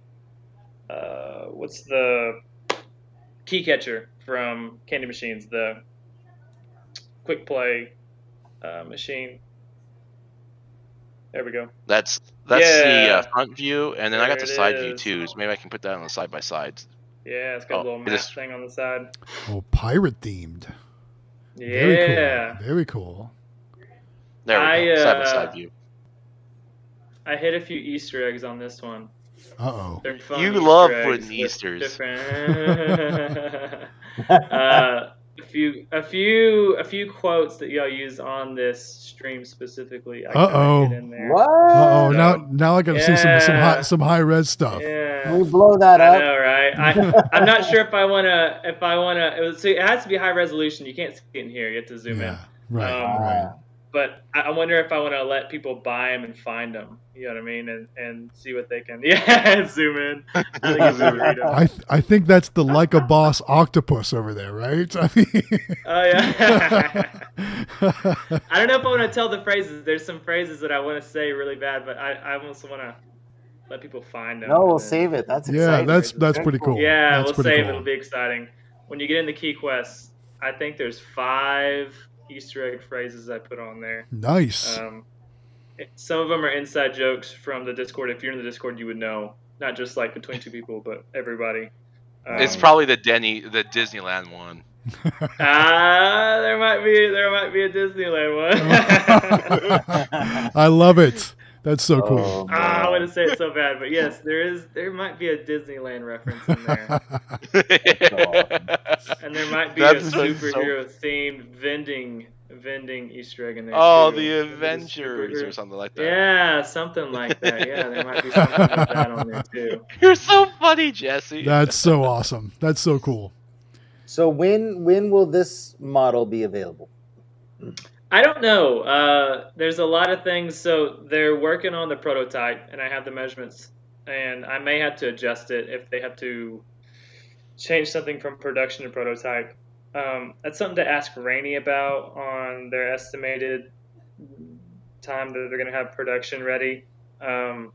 Uh, uh, what's the key catcher from Candy Machines? The quick play uh, machine. There we go. That's that's the uh, front view, and then I got the it side view too. So maybe I can put that on the side by sides. Yeah, it's got Oh, a little it map is- thing on the side. oh, pirate themed. Yeah. Very cool. Very cool. There we I, go. Side by uh, side view. I hit a few Easter eggs on this one. Uh oh. You Easter love eggs putting with Easters. Uh, a few, a few, a few quotes that y'all use on this stream specifically. Uh-oh. hit in there. what? Uh oh. So- Now now I got to see some some high some high res stuff. Yeah. we blow that I up? know, right? I, I'm not sure if I wanna, if I wanna. It, was, so it has to be high resolution. You can't see it in here. You have to zoom in. Yeah. Right. Um, right. But I, I wonder if I want to let people buy them and find them. You know what I mean? And and see what they can. Yeah, zoom in. I think it's really read 'em. I th- I think that's the like a boss octopus over there, right? I mean, Oh yeah. I don't know if I want to tell the phrases. There's some phrases that I want to say really bad, but I, I almost want to. let people find them. No, we'll and then- save it. That's Yeah, that's that's pretty cool. Yeah, that's we'll pretty save it. cool. It'll be exciting. When you get in the Key Quest, I think there's five Easter egg phrases I put on there. Nice. Um, some of them are inside jokes from the Discord. If you're in the Discord, you would know. Not just like between two people, but everybody. Um, It's probably the Denny, the Disneyland one. ah, there might be there might be a Disneyland one. I love it. That's so cool. Oh, I man. wouldn't say it so bad, but yes, there is. There might be a Disneyland reference in there. And there might be That's a so- superhero themed vending vending Easter egg in there. oh, too. the There's Avengers superhero- or something like that. Yeah, something like that. Yeah, there might be something like that on there too. You're so funny, Jesse. That's so awesome. That's so cool. So when when will this model be available? I don't know. Uh, there's a lot of things. So they're working on the prototype, and I have the measurements, and I may have to adjust it if they have to change something from production to prototype. Um, that's something to ask Rainy about on their estimated time that they're going to have production ready. Um,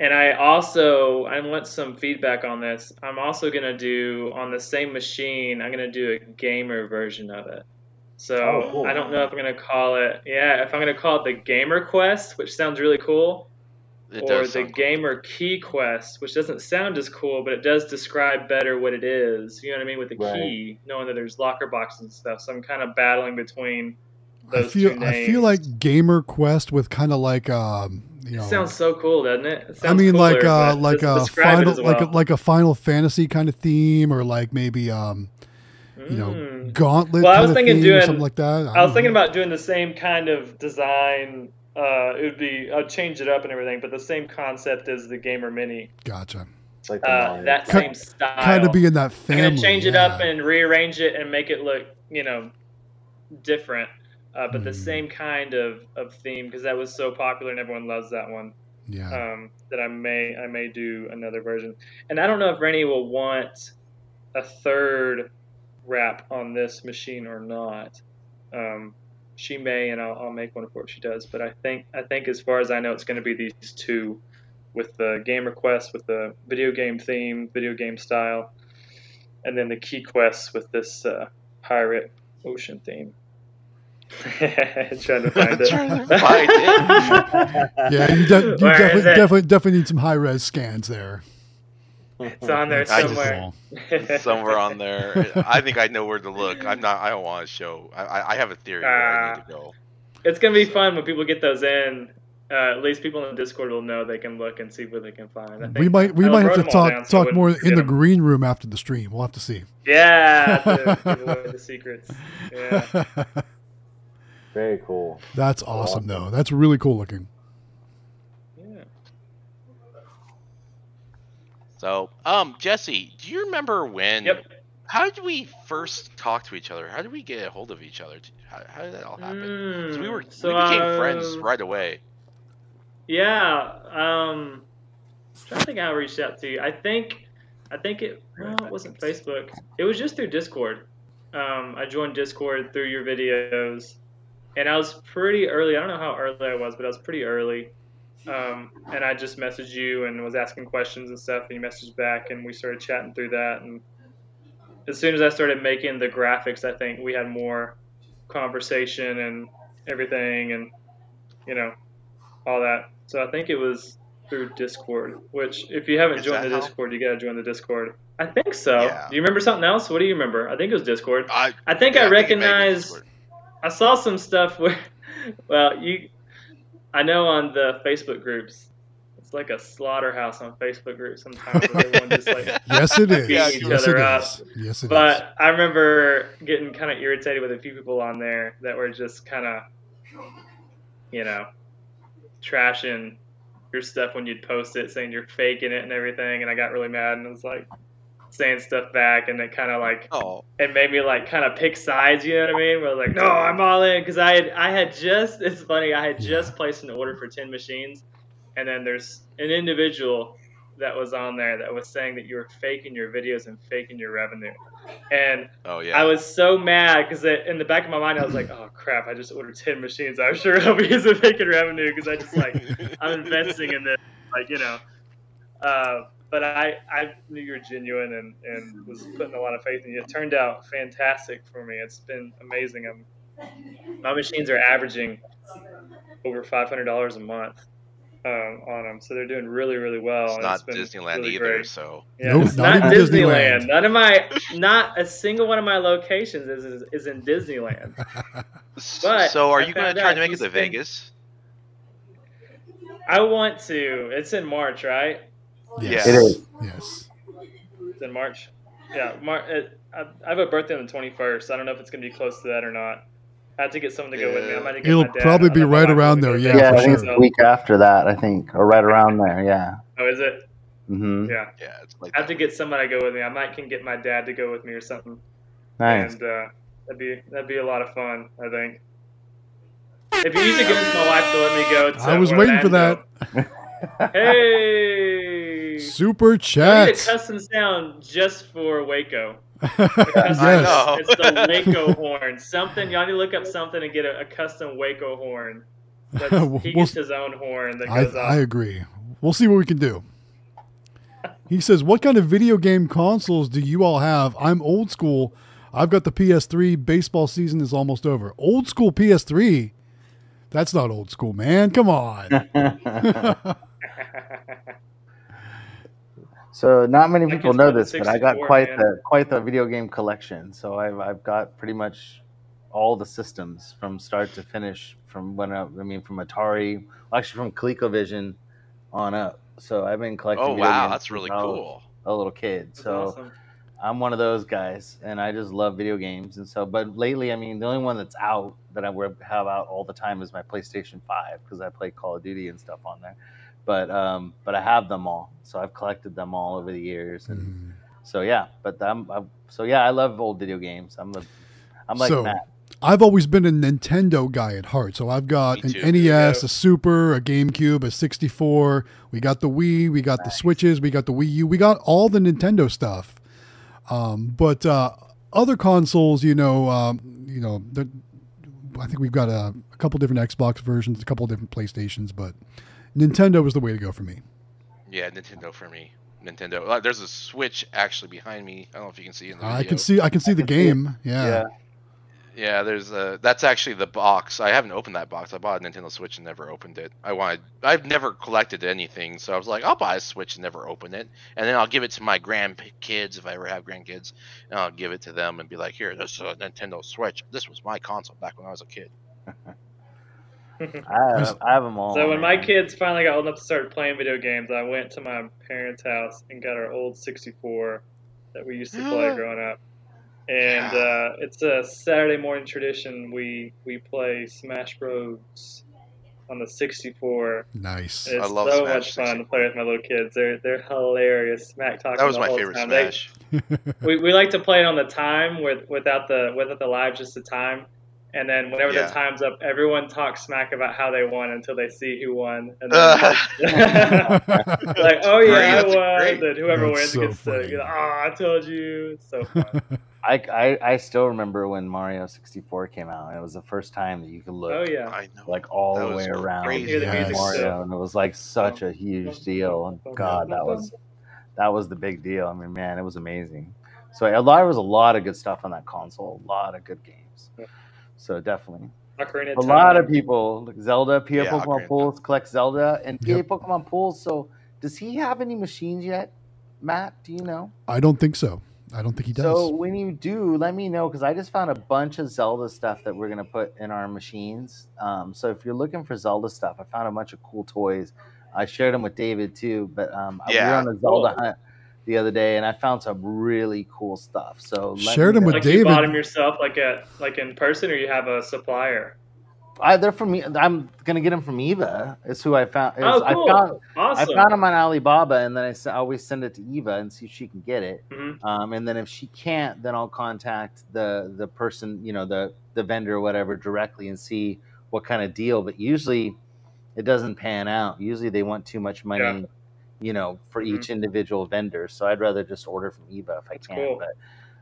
and I also I want some feedback on this. I'm also going to do on the same machine. I'm going to do a gamer version of it. So Oh, cool. I don't know if I'm going to call it. Yeah, if I'm going to call it the Gamer Quest, which sounds really cool, It or the sound cool. Gamer Key Quest, which doesn't sound as cool, but it does describe better what it is. You know what I mean with the Right. key, knowing that there's locker boxes and stuff. So I'm kind of battling between I those feel two I feel like Gamer Quest with kind of like um you It know sounds so cool, doesn't it? it I sounds mean like cooler, uh like a final as like a, like a Final Fantasy kind of theme or like maybe um you know Mm. Gauntlet Well, I was of thinking doing- something like that. I was thinking know. about doing the same kind of design. Uh, it would be I'd change it up and everything, but the same concept as the Gamer Mini. gotcha. It's like Uh, that Kart. Ki- same style. Kind of be in that I'm family. gonna change it up and rearrange it and make it look, you know, different, uh, but the Hmm. same kind of, of theme because that was so popular and everyone loves that one. yeah. Um, that I may I may do another version, and I don't know if Rennie will want a third wrap on this machine or not. Um, she may, and I'll, I'll make one for if she does. But I think I think as far as I know, it's going to be these two, with the Gamer Quest with the video game theme, video game style, and then the key quests with this uh, pirate ocean theme. Trying to find it. To find it. yeah, you, de- you definitely, definitely definitely need some high res scans there. It's on there somewhere. cool. Somewhere on there. I think I know where to look. I'm not. I don't want to show. I, I I have a theory where I need to go. it's gonna be fun when people get those in. Uh, at least people in the Discord will know they can look and see what they can find. I think We might we I might have to talk down so talk wouldn't more in the the 'em. green room after the stream. We'll have to see. Yeah, to give away the secrets. Yeah. Very cool. That's awesome though. That's really cool looking. yeah. So, um, Jesse, do you remember when? Yep. How did we first talk to each other? How did we get a hold of each other? How, how did that all happen? 'Cause we were Mm, so, we became friends uh, right away. Yeah. Um, I'm trying to think how I reached out to you. I think, I think it. Well, it wasn't Facebook. It was just through Discord. Um, I joined Discord through your videos, and I was pretty early. I don't know how early I was, but I was pretty early. Um, and I just messaged you and was asking questions and stuff, and you messaged back, and we started chatting through that. And as soon as I started making the graphics, I think we had more conversation and everything, and you know, all that. So I think it was through Discord. Which, if you haven't Is joined the how- Discord, you gotta join the Discord. I think so. Yeah. Do you remember something else? What do you remember? I think it was Discord. I I think yeah, I think you made recognize. I saw some stuff where, well, you, I know on the Facebook groups, it's like a slaughterhouse on Facebook groups sometimes. where everyone just like, Yes, it is. Yes, it up. is. Yes, it is. but I remember getting kind of irritated with a few people on there that were just kind of, you know, trashing your stuff when you'd post it, saying you're faking it and everything. And I got really mad and I was like saying stuff back, and it kind of like Oh, it made me like kind of pick sides. You know what I mean? Where I was like, no, I'm all in because I had I had just it's funny I had just placed an order for ten machines, and then there's an individual that was on there that was saying that you were faking your videos and faking your revenue, and oh yeah. I was so mad because in the back of my mind I was like, oh crap, I just ordered ten machines. I'm sure I'll be using faking revenue because I just like I'm investing in this. like you know. Uh, but I, I knew you were genuine and, and was putting a lot of faith in you. It turned out fantastic for me. It's been amazing. I'm, my machines are averaging over five hundred dollars a month um, on them, so they're doing really, really well. It's not been Disneyland really either, great. so Yeah, Nope, it's not not, Disneyland. Disneyland. None of my, not a single one of my locations is is, is in Disneyland. But so are I you going to try to make it to Vegas? I want to. It's in March, right? Yes. It is. Yes. It's in March. Yeah, Mar- it, I, I have a birthday on the 21st. I don't know if it's going to be close to that or not. I have to get someone to go with me. I might get It'll my dad. probably be right around there, Yeah, Yeah, for I think sure. it's the week after that. I think, or right around there. Yeah. Oh, is it? hmm Yeah. Yeah, it's like I have to get somebody to go with me. I might can get my dad to go with me or something. Nice. And uh, that'd be that'd be a lot of fun. I think. If you need to convince my wife to let me go, to I was waiting for that. Hey. Super I need a chat. custom sound just for Waco. yes. know. It's the Waco horn. Something y'all need to look up something and get a, a custom Waco horn. That's, he We'll- gets his own horn that I, goes I off. agree. We'll see what we can do. He says, What kind of video game consoles do you all have? I'm old school. I've got the PS3. Baseball season is almost over. Old school PS3? That's not old school, man. Come on. So not many people know this, but I got quite man. the quite the video game collection. So I've I've got pretty much all the systems from start to finish. From when I, I mean, from Atari, actually from ColecoVision on up. So I've been collecting. Oh video wow, games that's since really I was cool. A little kid. That's so awesome. I'm one of those guys, and I just love video games. And so, but lately, I mean, the only one that's out that I would have out all the time is my PlayStation Five because I play Call of Duty and stuff on there. But um, but I have them all, so I've collected them all over the years, and Mm. so yeah. But I'm, I'm so yeah, I love old video games. I'm a, I'm like So, Matt. I've always been a Nintendo guy at heart. So I've got Me an. NES, a Super, a GameCube, a 64. We got the Wii, we got the Switches, we got the Wii U, we got all the Nintendo stuff. Um, but uh, other consoles, you know, um, you know, I think we've got a, a couple different Xbox versions, a couple different PlayStations, but Nintendo was the way to go for me. Yeah, Nintendo for me. Nintendo. Uh, There's a Switch actually behind me. I don't know if you can see in the I can see, I can see the can see it. game. Yeah. Yeah. Yeah, there's a. That's actually the box. I haven't opened that box. I bought a Nintendo Switch and never opened it. I wanted. I've never collected anything, so I was like, I'll buy a Switch and never open it, and then I'll give it to my grandkids if I ever have grandkids, and I'll give it to them and be like, here, this is a Nintendo Switch. This was my console back when I was a kid. I have, I have them all. So when my kids finally got old enough to start playing video games, I went to my parents' house and got our old 64 that we used to play growing up. And uh, it's a Saturday morning tradition. We we play Smash Bros. on the 64. Nice. It's I love so Smash much fun to play with my little kids. They're they're hilarious. Smack talking. That was my favorite time. They- Smash. we, we like to play it on the time with without the without the live just the time and then whenever Yeah. the time's up everyone talks smack about how they won until they see who won and Uh, then like oh yeah Great, i won great. then whoever That's wins so gets funny. to you know, oh i told you it's so fun I, I I still remember when Mario 64 came out. It was the first time that you could look oh yeah I know. like all That the way around crazy. Hear the music Mario, still. and it was like such a huge deal. And God, that was that was the big deal. I mean, man, it was amazing. So a lot there was a lot of good stuff on that console. A lot of good games. Yeah. So definitely, Ocarina a of lot of people like Zelda, PA Yeah, Pokemon Ocarina of Pools collect Zelda and PA Yep. Pokemon Pools. So does he have any machines yet, Matt? Do you know? I don't think so. I don't think he does. So when you do, let me know because I just found a bunch of Zelda stuff that we're gonna put in our machines. Um, so if you're looking for Zelda stuff, I found a bunch of cool toys. I shared them with David too, but um, we were on a Zelda Cool. hunt the other day, and I found some really cool stuff. So let Shared them with like you David- bought them yourself like at like in person or you have a supplier I, they're from. me- I'm gonna get them from Eva. Is who I found. is- oh I cool found awesome I found them on Alibaba, and then I always send it to Eva and see if she can get it. Mhm. Um, and then if she can't, then I'll contact the the person, you know, the the vendor or whatever directly and see what kind of deal. But usually, it doesn't pan out. Usually, they want too much money, Yeah. You know, for Mhm. each individual vendor. So I'd rather just order from Eva if I can. cool. But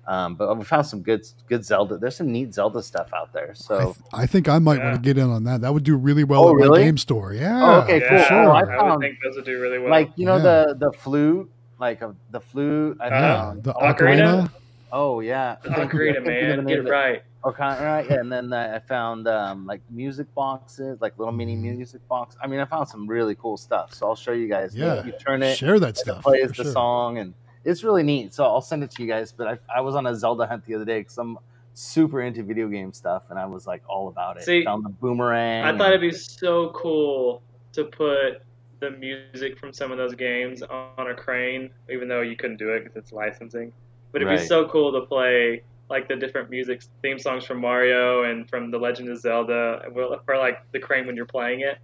Um, but we found some good good Zelda. There's some neat Zelda stuff out there. I, So th- I think I might Yeah. want to get in on that. That would do really well Oh, at my game store. Yeah. Oh, okay, yeah, cool. Sure. I I would think those would do really well. like you know Yeah. the the flute, like uh, the flute. I Yeah. The Ocarina? ocarina. Oh yeah, I think- I Ocarina, can't think of the man, get it right. Ocarina, right? Yeah, and then I found um, like music boxes, like little mini Mhm. music box. I mean, I found some really cool stuff. So I'll show you guys. Yeah. you turn it, Share that and it stuff. plays the sure. song, and it's really neat. So I'll send it to you guys. But I, I was on a Zelda hunt the other day because I'm super into video game stuff, and I was like all about it. See, found the boomerang. I thought it'd be so cool to put the music from some of those games on a crane, even though you couldn't do it because it's licensing. But it'd be so cool to play like the different music theme songs from Mario and from The Legend of Zelda well, for like the crane when you're playing it.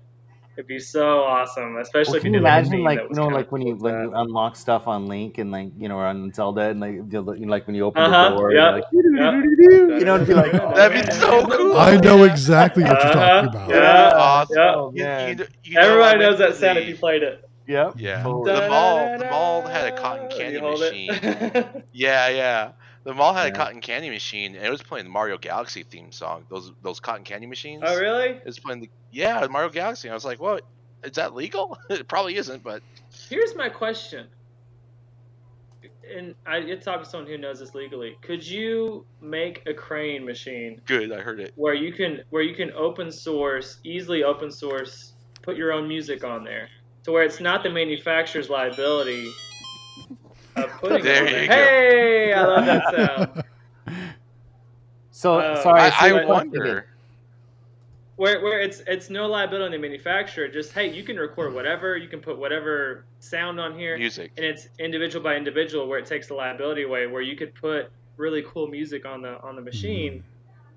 It'd be so awesome, especially Well, if you you did like a imagine, like you know, like when you with when you unlock stuff on Link and like you know or on Zelda and like you know, like when you open Uh-huh, the door, yeah, you're like, you know, it'd be like, oh, That'd be so cool. I know exactly what you're Uh-huh, talking about. yeah. Awesome. Yeah. Oh, You- man. you- you know, Everybody went knows that sound the- if you played it. Yep. Yeah. Totally. The mall- the mall had a cotton candy machine. Yeah, yeah. The mall had Yeah. a cotton candy machine, and it was playing the Mario Galaxy theme song. Those those cotton candy machines. oh, really? It's playing the yeah the Mario Galaxy. I was like, what? Is that legal? it probably isn't, but Here's my question. And I did talk to someone who knows this legally. Could you make a crane machine good. I heard it. where you can where you can open source easily open source put your own music on there to where it's not the manufacturer's liability of putting There you go. Hey, I love that sound. So Uh, sorry, I, I wonder. Where, where it's it's no liability on the manufacturer. Just hey, you can record whatever, you can put whatever sound on here, Music. and it's individual by individual where it takes the liability away where you could put really cool music on the on the machine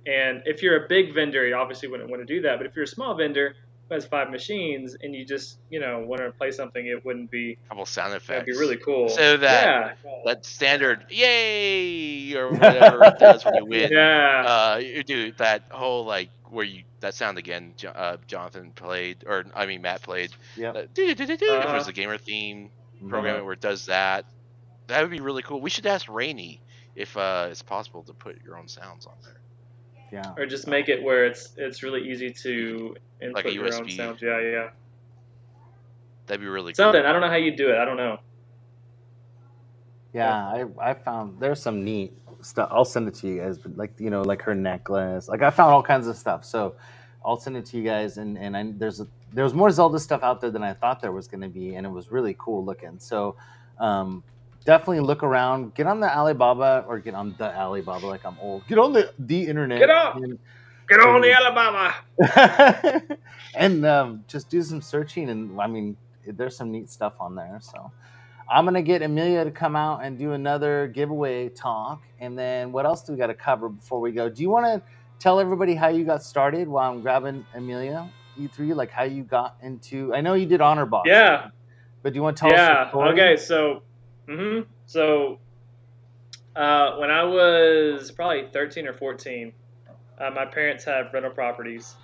and if you're a big vendor you obviously wouldn't want to do that but if you're a small vendor who has five machines and you just you know want to play something it wouldn't be couple sound effects. that'd be really cool So that yeah that standard yay or whatever it does when you win. yeah Uh, you do that whole like where you that sound again. Uh, Jonathan played, or I mean Matt played. Yep. Uh, do-do-do-do-do. Uh-huh. There's a gamer theme program Mhm. where it does that. That would be really cool. We should ask Rainy if uh, it's possible to put your own sounds on there. Yeah. or just make it where it's it's really easy to input Like a your own USB. sounds yeah yeah That'd be really something cool. i don't know how you do it i don't know Yeah, I, I found there's some neat stuff. I'll send it to you guys, but like you know, like her necklace. Like I found all kinds of stuff. So I'll send it to you guys. And and I, there's a, there was more Zelda stuff out there than I thought there was going to be, and it was really cool looking. So um, definitely look around. Get on the Alibaba or get on the Alibaba. Like I'm old. Get on the the internet. Get on! and- get on the Alibaba. and um, just do some searching. And I mean, there's some neat stuff on there. So I'm gonna get Emelia to come out and do another giveaway talk. And then what else do we got to cover before we go? Do you want to tell everybody how you got started while I'm grabbing Emelia? You three, like how you got into? I know you did honor box. Yeah. But do you want to tell us? yeah. Okay. So, hmm so uh, when I was probably 13 or 14, uh, my parents had rental properties,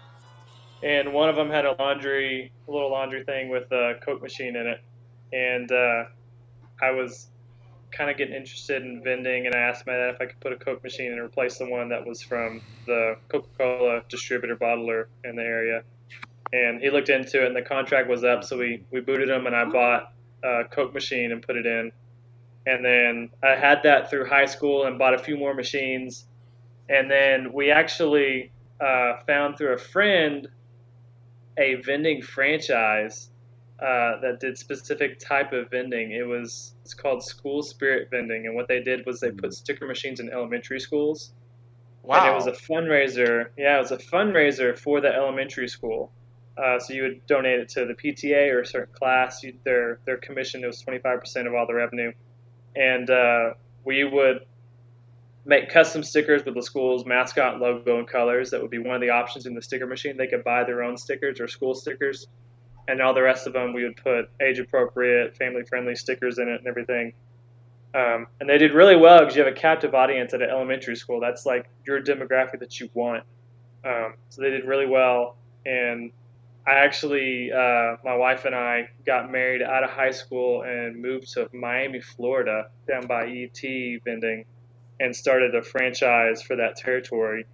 and one of them had a laundry, a little laundry thing with a Coke machine in it, and uh, I was kind of getting interested in vending, and I asked my dad if I could put a Coke machine and replace the one that was from the Coca-Cola distributor bottler in the area. And he looked into it, and the contract was up, so we, we booted him, and I bought a Coke machine and put it in. And then I had that through high school and bought a few more machines. And then we actually uh, found through a friend a vending franchise uh, that did specific type of vending. It was it's called School Spirit Vending, and what they did was they put sticker machines in elementary schools. Wow. And it was a fundraiser. Yeah, it was a fundraiser for the elementary school. Uh, so you would donate it to the PTA or a certain class. You, their their commission was twenty five percent of all the revenue, and uh, we would make custom stickers with the school's mascot logo and colors. That would be one of the options in the sticker machine. They could buy their own stickers or school stickers, and all the rest of them we would put age appropriate, family friendly stickers in it and everything. Um, and they did really well because you have a captive audience at an elementary school. That's like your demographic that you want. Um, so they did really well. And I actually, uh, my wife and I got married out of high school and moved to Miami, Florida, down by ET vending. and started a franchise for that territory.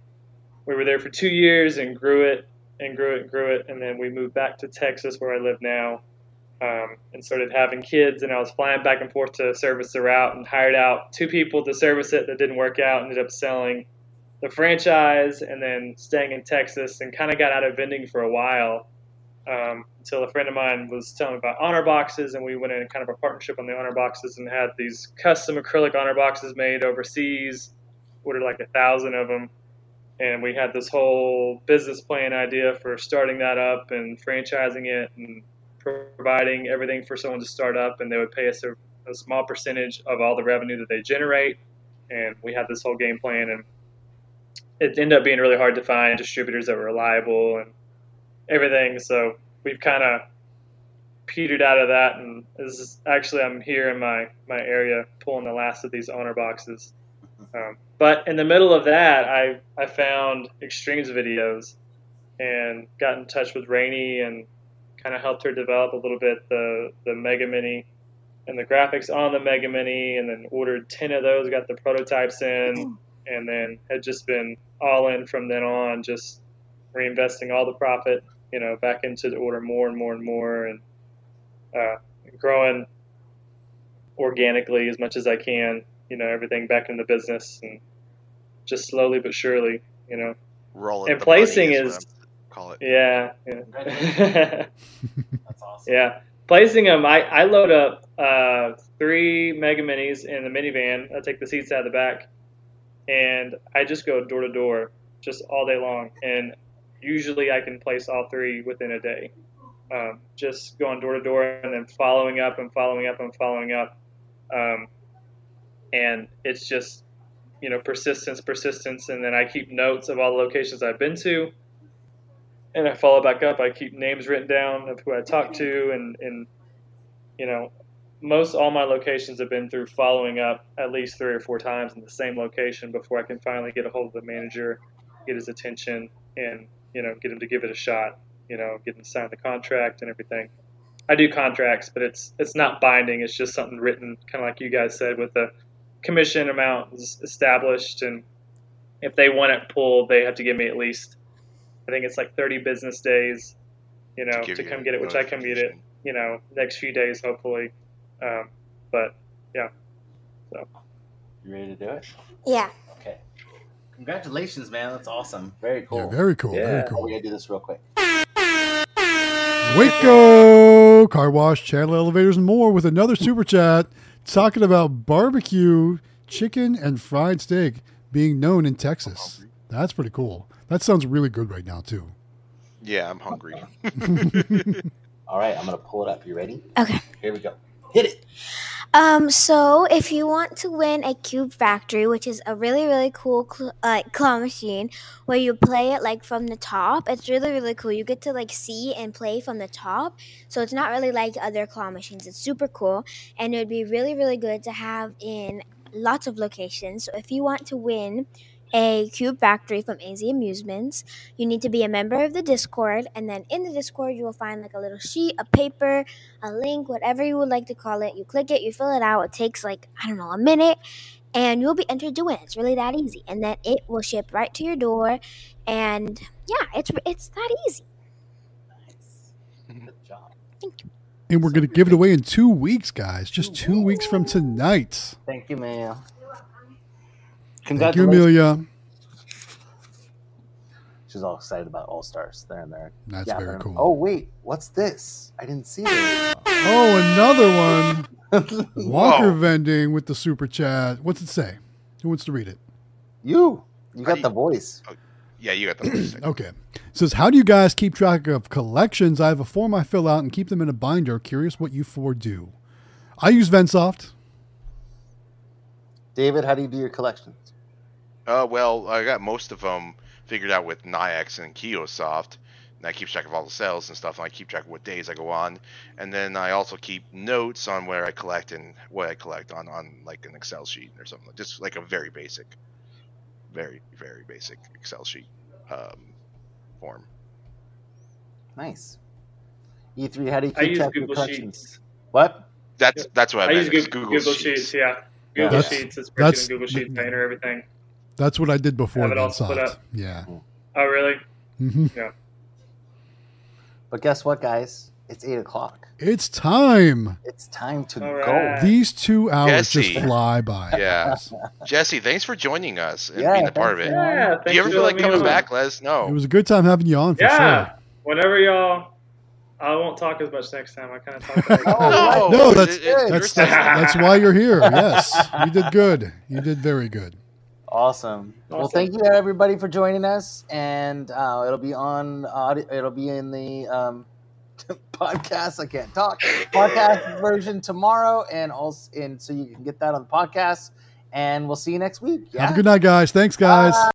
We were there for two years and grew it and grew it and grew it, and then we moved back to Texas where I live now. Um, and started having kids, and I was flying back and forth to service the route, and hired out two people to service it that didn't work out. Ended up selling the franchise, and then staying in Texas, and kind of got out of vending for a while um, until a friend of mine was telling me about honor boxes, and we went in kind of a partnership on the honor boxes and had these custom acrylic honor boxes made overseas. Ordered like a thousand of them, and we had this whole business plan idea for starting that up and franchising it and providing everything for someone to start up, and they would pay us a, a small percentage of all the revenue that they generate. And we had this whole game plan, and it ended up being really hard to find distributors that were reliable and everything. So we've kind of petered out of that, and this is actually I'm here in my my area pulling the last of these honor boxes. Um, but in the middle of that, I I found Xtreme's videos and got in touch with Rainey and kind of helped her develop a little bit the the Mega Mini and the graphics on the Mega Mini, and then ordered ten of those, got the prototypes in, and then had just been all in from then on, just reinvesting all the profit, you know, back into the order more and more and more, and uh, growing organically as much as I can, you know, everything back in the business, and just slowly but surely, you know. Rolling And placing is, I'm- call it. Yeah, yeah. That's awesome. Yeah, placing them. I, I load up uh, three Mega Minis in the minivan. I take the seats out of the back, and I just go door to door, just all day long. And usually, I can place all three within a day. Um, just going door to door and then following up and following up and following up. Um, and it's just, you know, persistence, persistence, and then I keep notes of all the locations I've been to and I follow back up. I keep names written down of who I talked to, and and you know, most all my locations have been through following up at least three or four times in the same location before I can finally get a hold of the manager, get his attention, and you know, get him to give it a shot. You know, get him to sign the contract and everything. I do contracts, but it's it's not binding. It's just something written, kind of like you guys said, with the commission amount established, and if they want it pulled, they have to give me at least I think it's like 30 business days, you know, give to you come get it, which I can get it, you know, next few days hopefully. Um, but yeah, so. You ready to do it? Yeah. Okay. Congratulations, man. That's awesome. Very cool. Yeah, very cool. Very Yeah. Oh, cool. we gotta do this real quick. Waco Car Wash, Channel Elevators, and more with another super chat talking about barbecue, chicken, and fried steak being known in Texas. That's pretty cool. That sounds really good right now, too. Yeah, I'm hungry. All right, I'm gonna pull it up. You ready? Okay. Here we go. Hit it. Um, so if you want to win a Cube Factory, which is a really really cool cl- uh, claw machine where you play it like from the top, it's really really cool. You get to like see and play from the top, so it's not really like other claw machines. It's super cool, and it would be really really good to have in lots of locations. So if you want to win a Cube Factory from AZ Amusements, you need to be a member of the Discord, and then in the Discord you will find like a little sheet, a paper, a link, whatever you would like to call it. You click it, you fill it out. It takes like, I don't know, a minute, and you'll be entered to win. It's really that easy. And then it will ship right to your door. And yeah, it's it's that easy. Nice. Good job. And we're going to give it away in two weeks, guys. Just two weeks from tonight. Thank you, man. Thank you, Congratulations. Emelia. She's all excited about All Stars. There and there. That's Yeah, very cool. Oh wait, what's this? I didn't see this. Oh, another one. Walker Whoa. vending with the super chat. What's it say? Who wants to read it? you. You got do the you- voice. Oh, yeah, you got the voice. Okay. It says, How do you guys keep track of collections? I have a form I fill out and keep them in a binder. Curious what you four do. I use VendSoft. David, how do you do your collections? Uh, well, I got most of them figured out with Nayax and Kiosoft. And I keep track of all the sales and stuff, and I keep track of what days I go on. And then I also keep notes on where I collect and what I collect on, on like an Excel sheet or something. Just like a very basic, very, very basic Excel sheet um, form. Nice. E3, how do you keep track of your collections? Sheets. What? That's that's what I, I meant. use is Google, Google Sheets. Yeah. Google That's- Sheets, it's that's- in Google Sheet Painter, everything. That's what I did before Have it all split up. Yeah. Oh, really? hmm But guess what, guys? It's eight o'clock. It's time. It's time to All go. right. These two hours Jesse. just fly by. Yeah. Jesse, thanks for joining us and Yeah, being a part of it. Yeah. Do thanks you ever for feel like coming on. back? Let us know. It was a good time having you on for Yeah. sure. Whenever y'all, I won't talk as much next time. I kind of talk. Like, Oh, No, that's- it- it- That's that's, that's why you're here. Yes, you did good. You did very good. Awesome. Well, thank you everybody for joining us, and uh, it'll be on audio. It'll be in the um, podcast. I can't talk podcast version tomorrow, and also, and so you can get that on the podcast. And we'll see you next week. Have a good night, guys. Thanks, guys. Bye.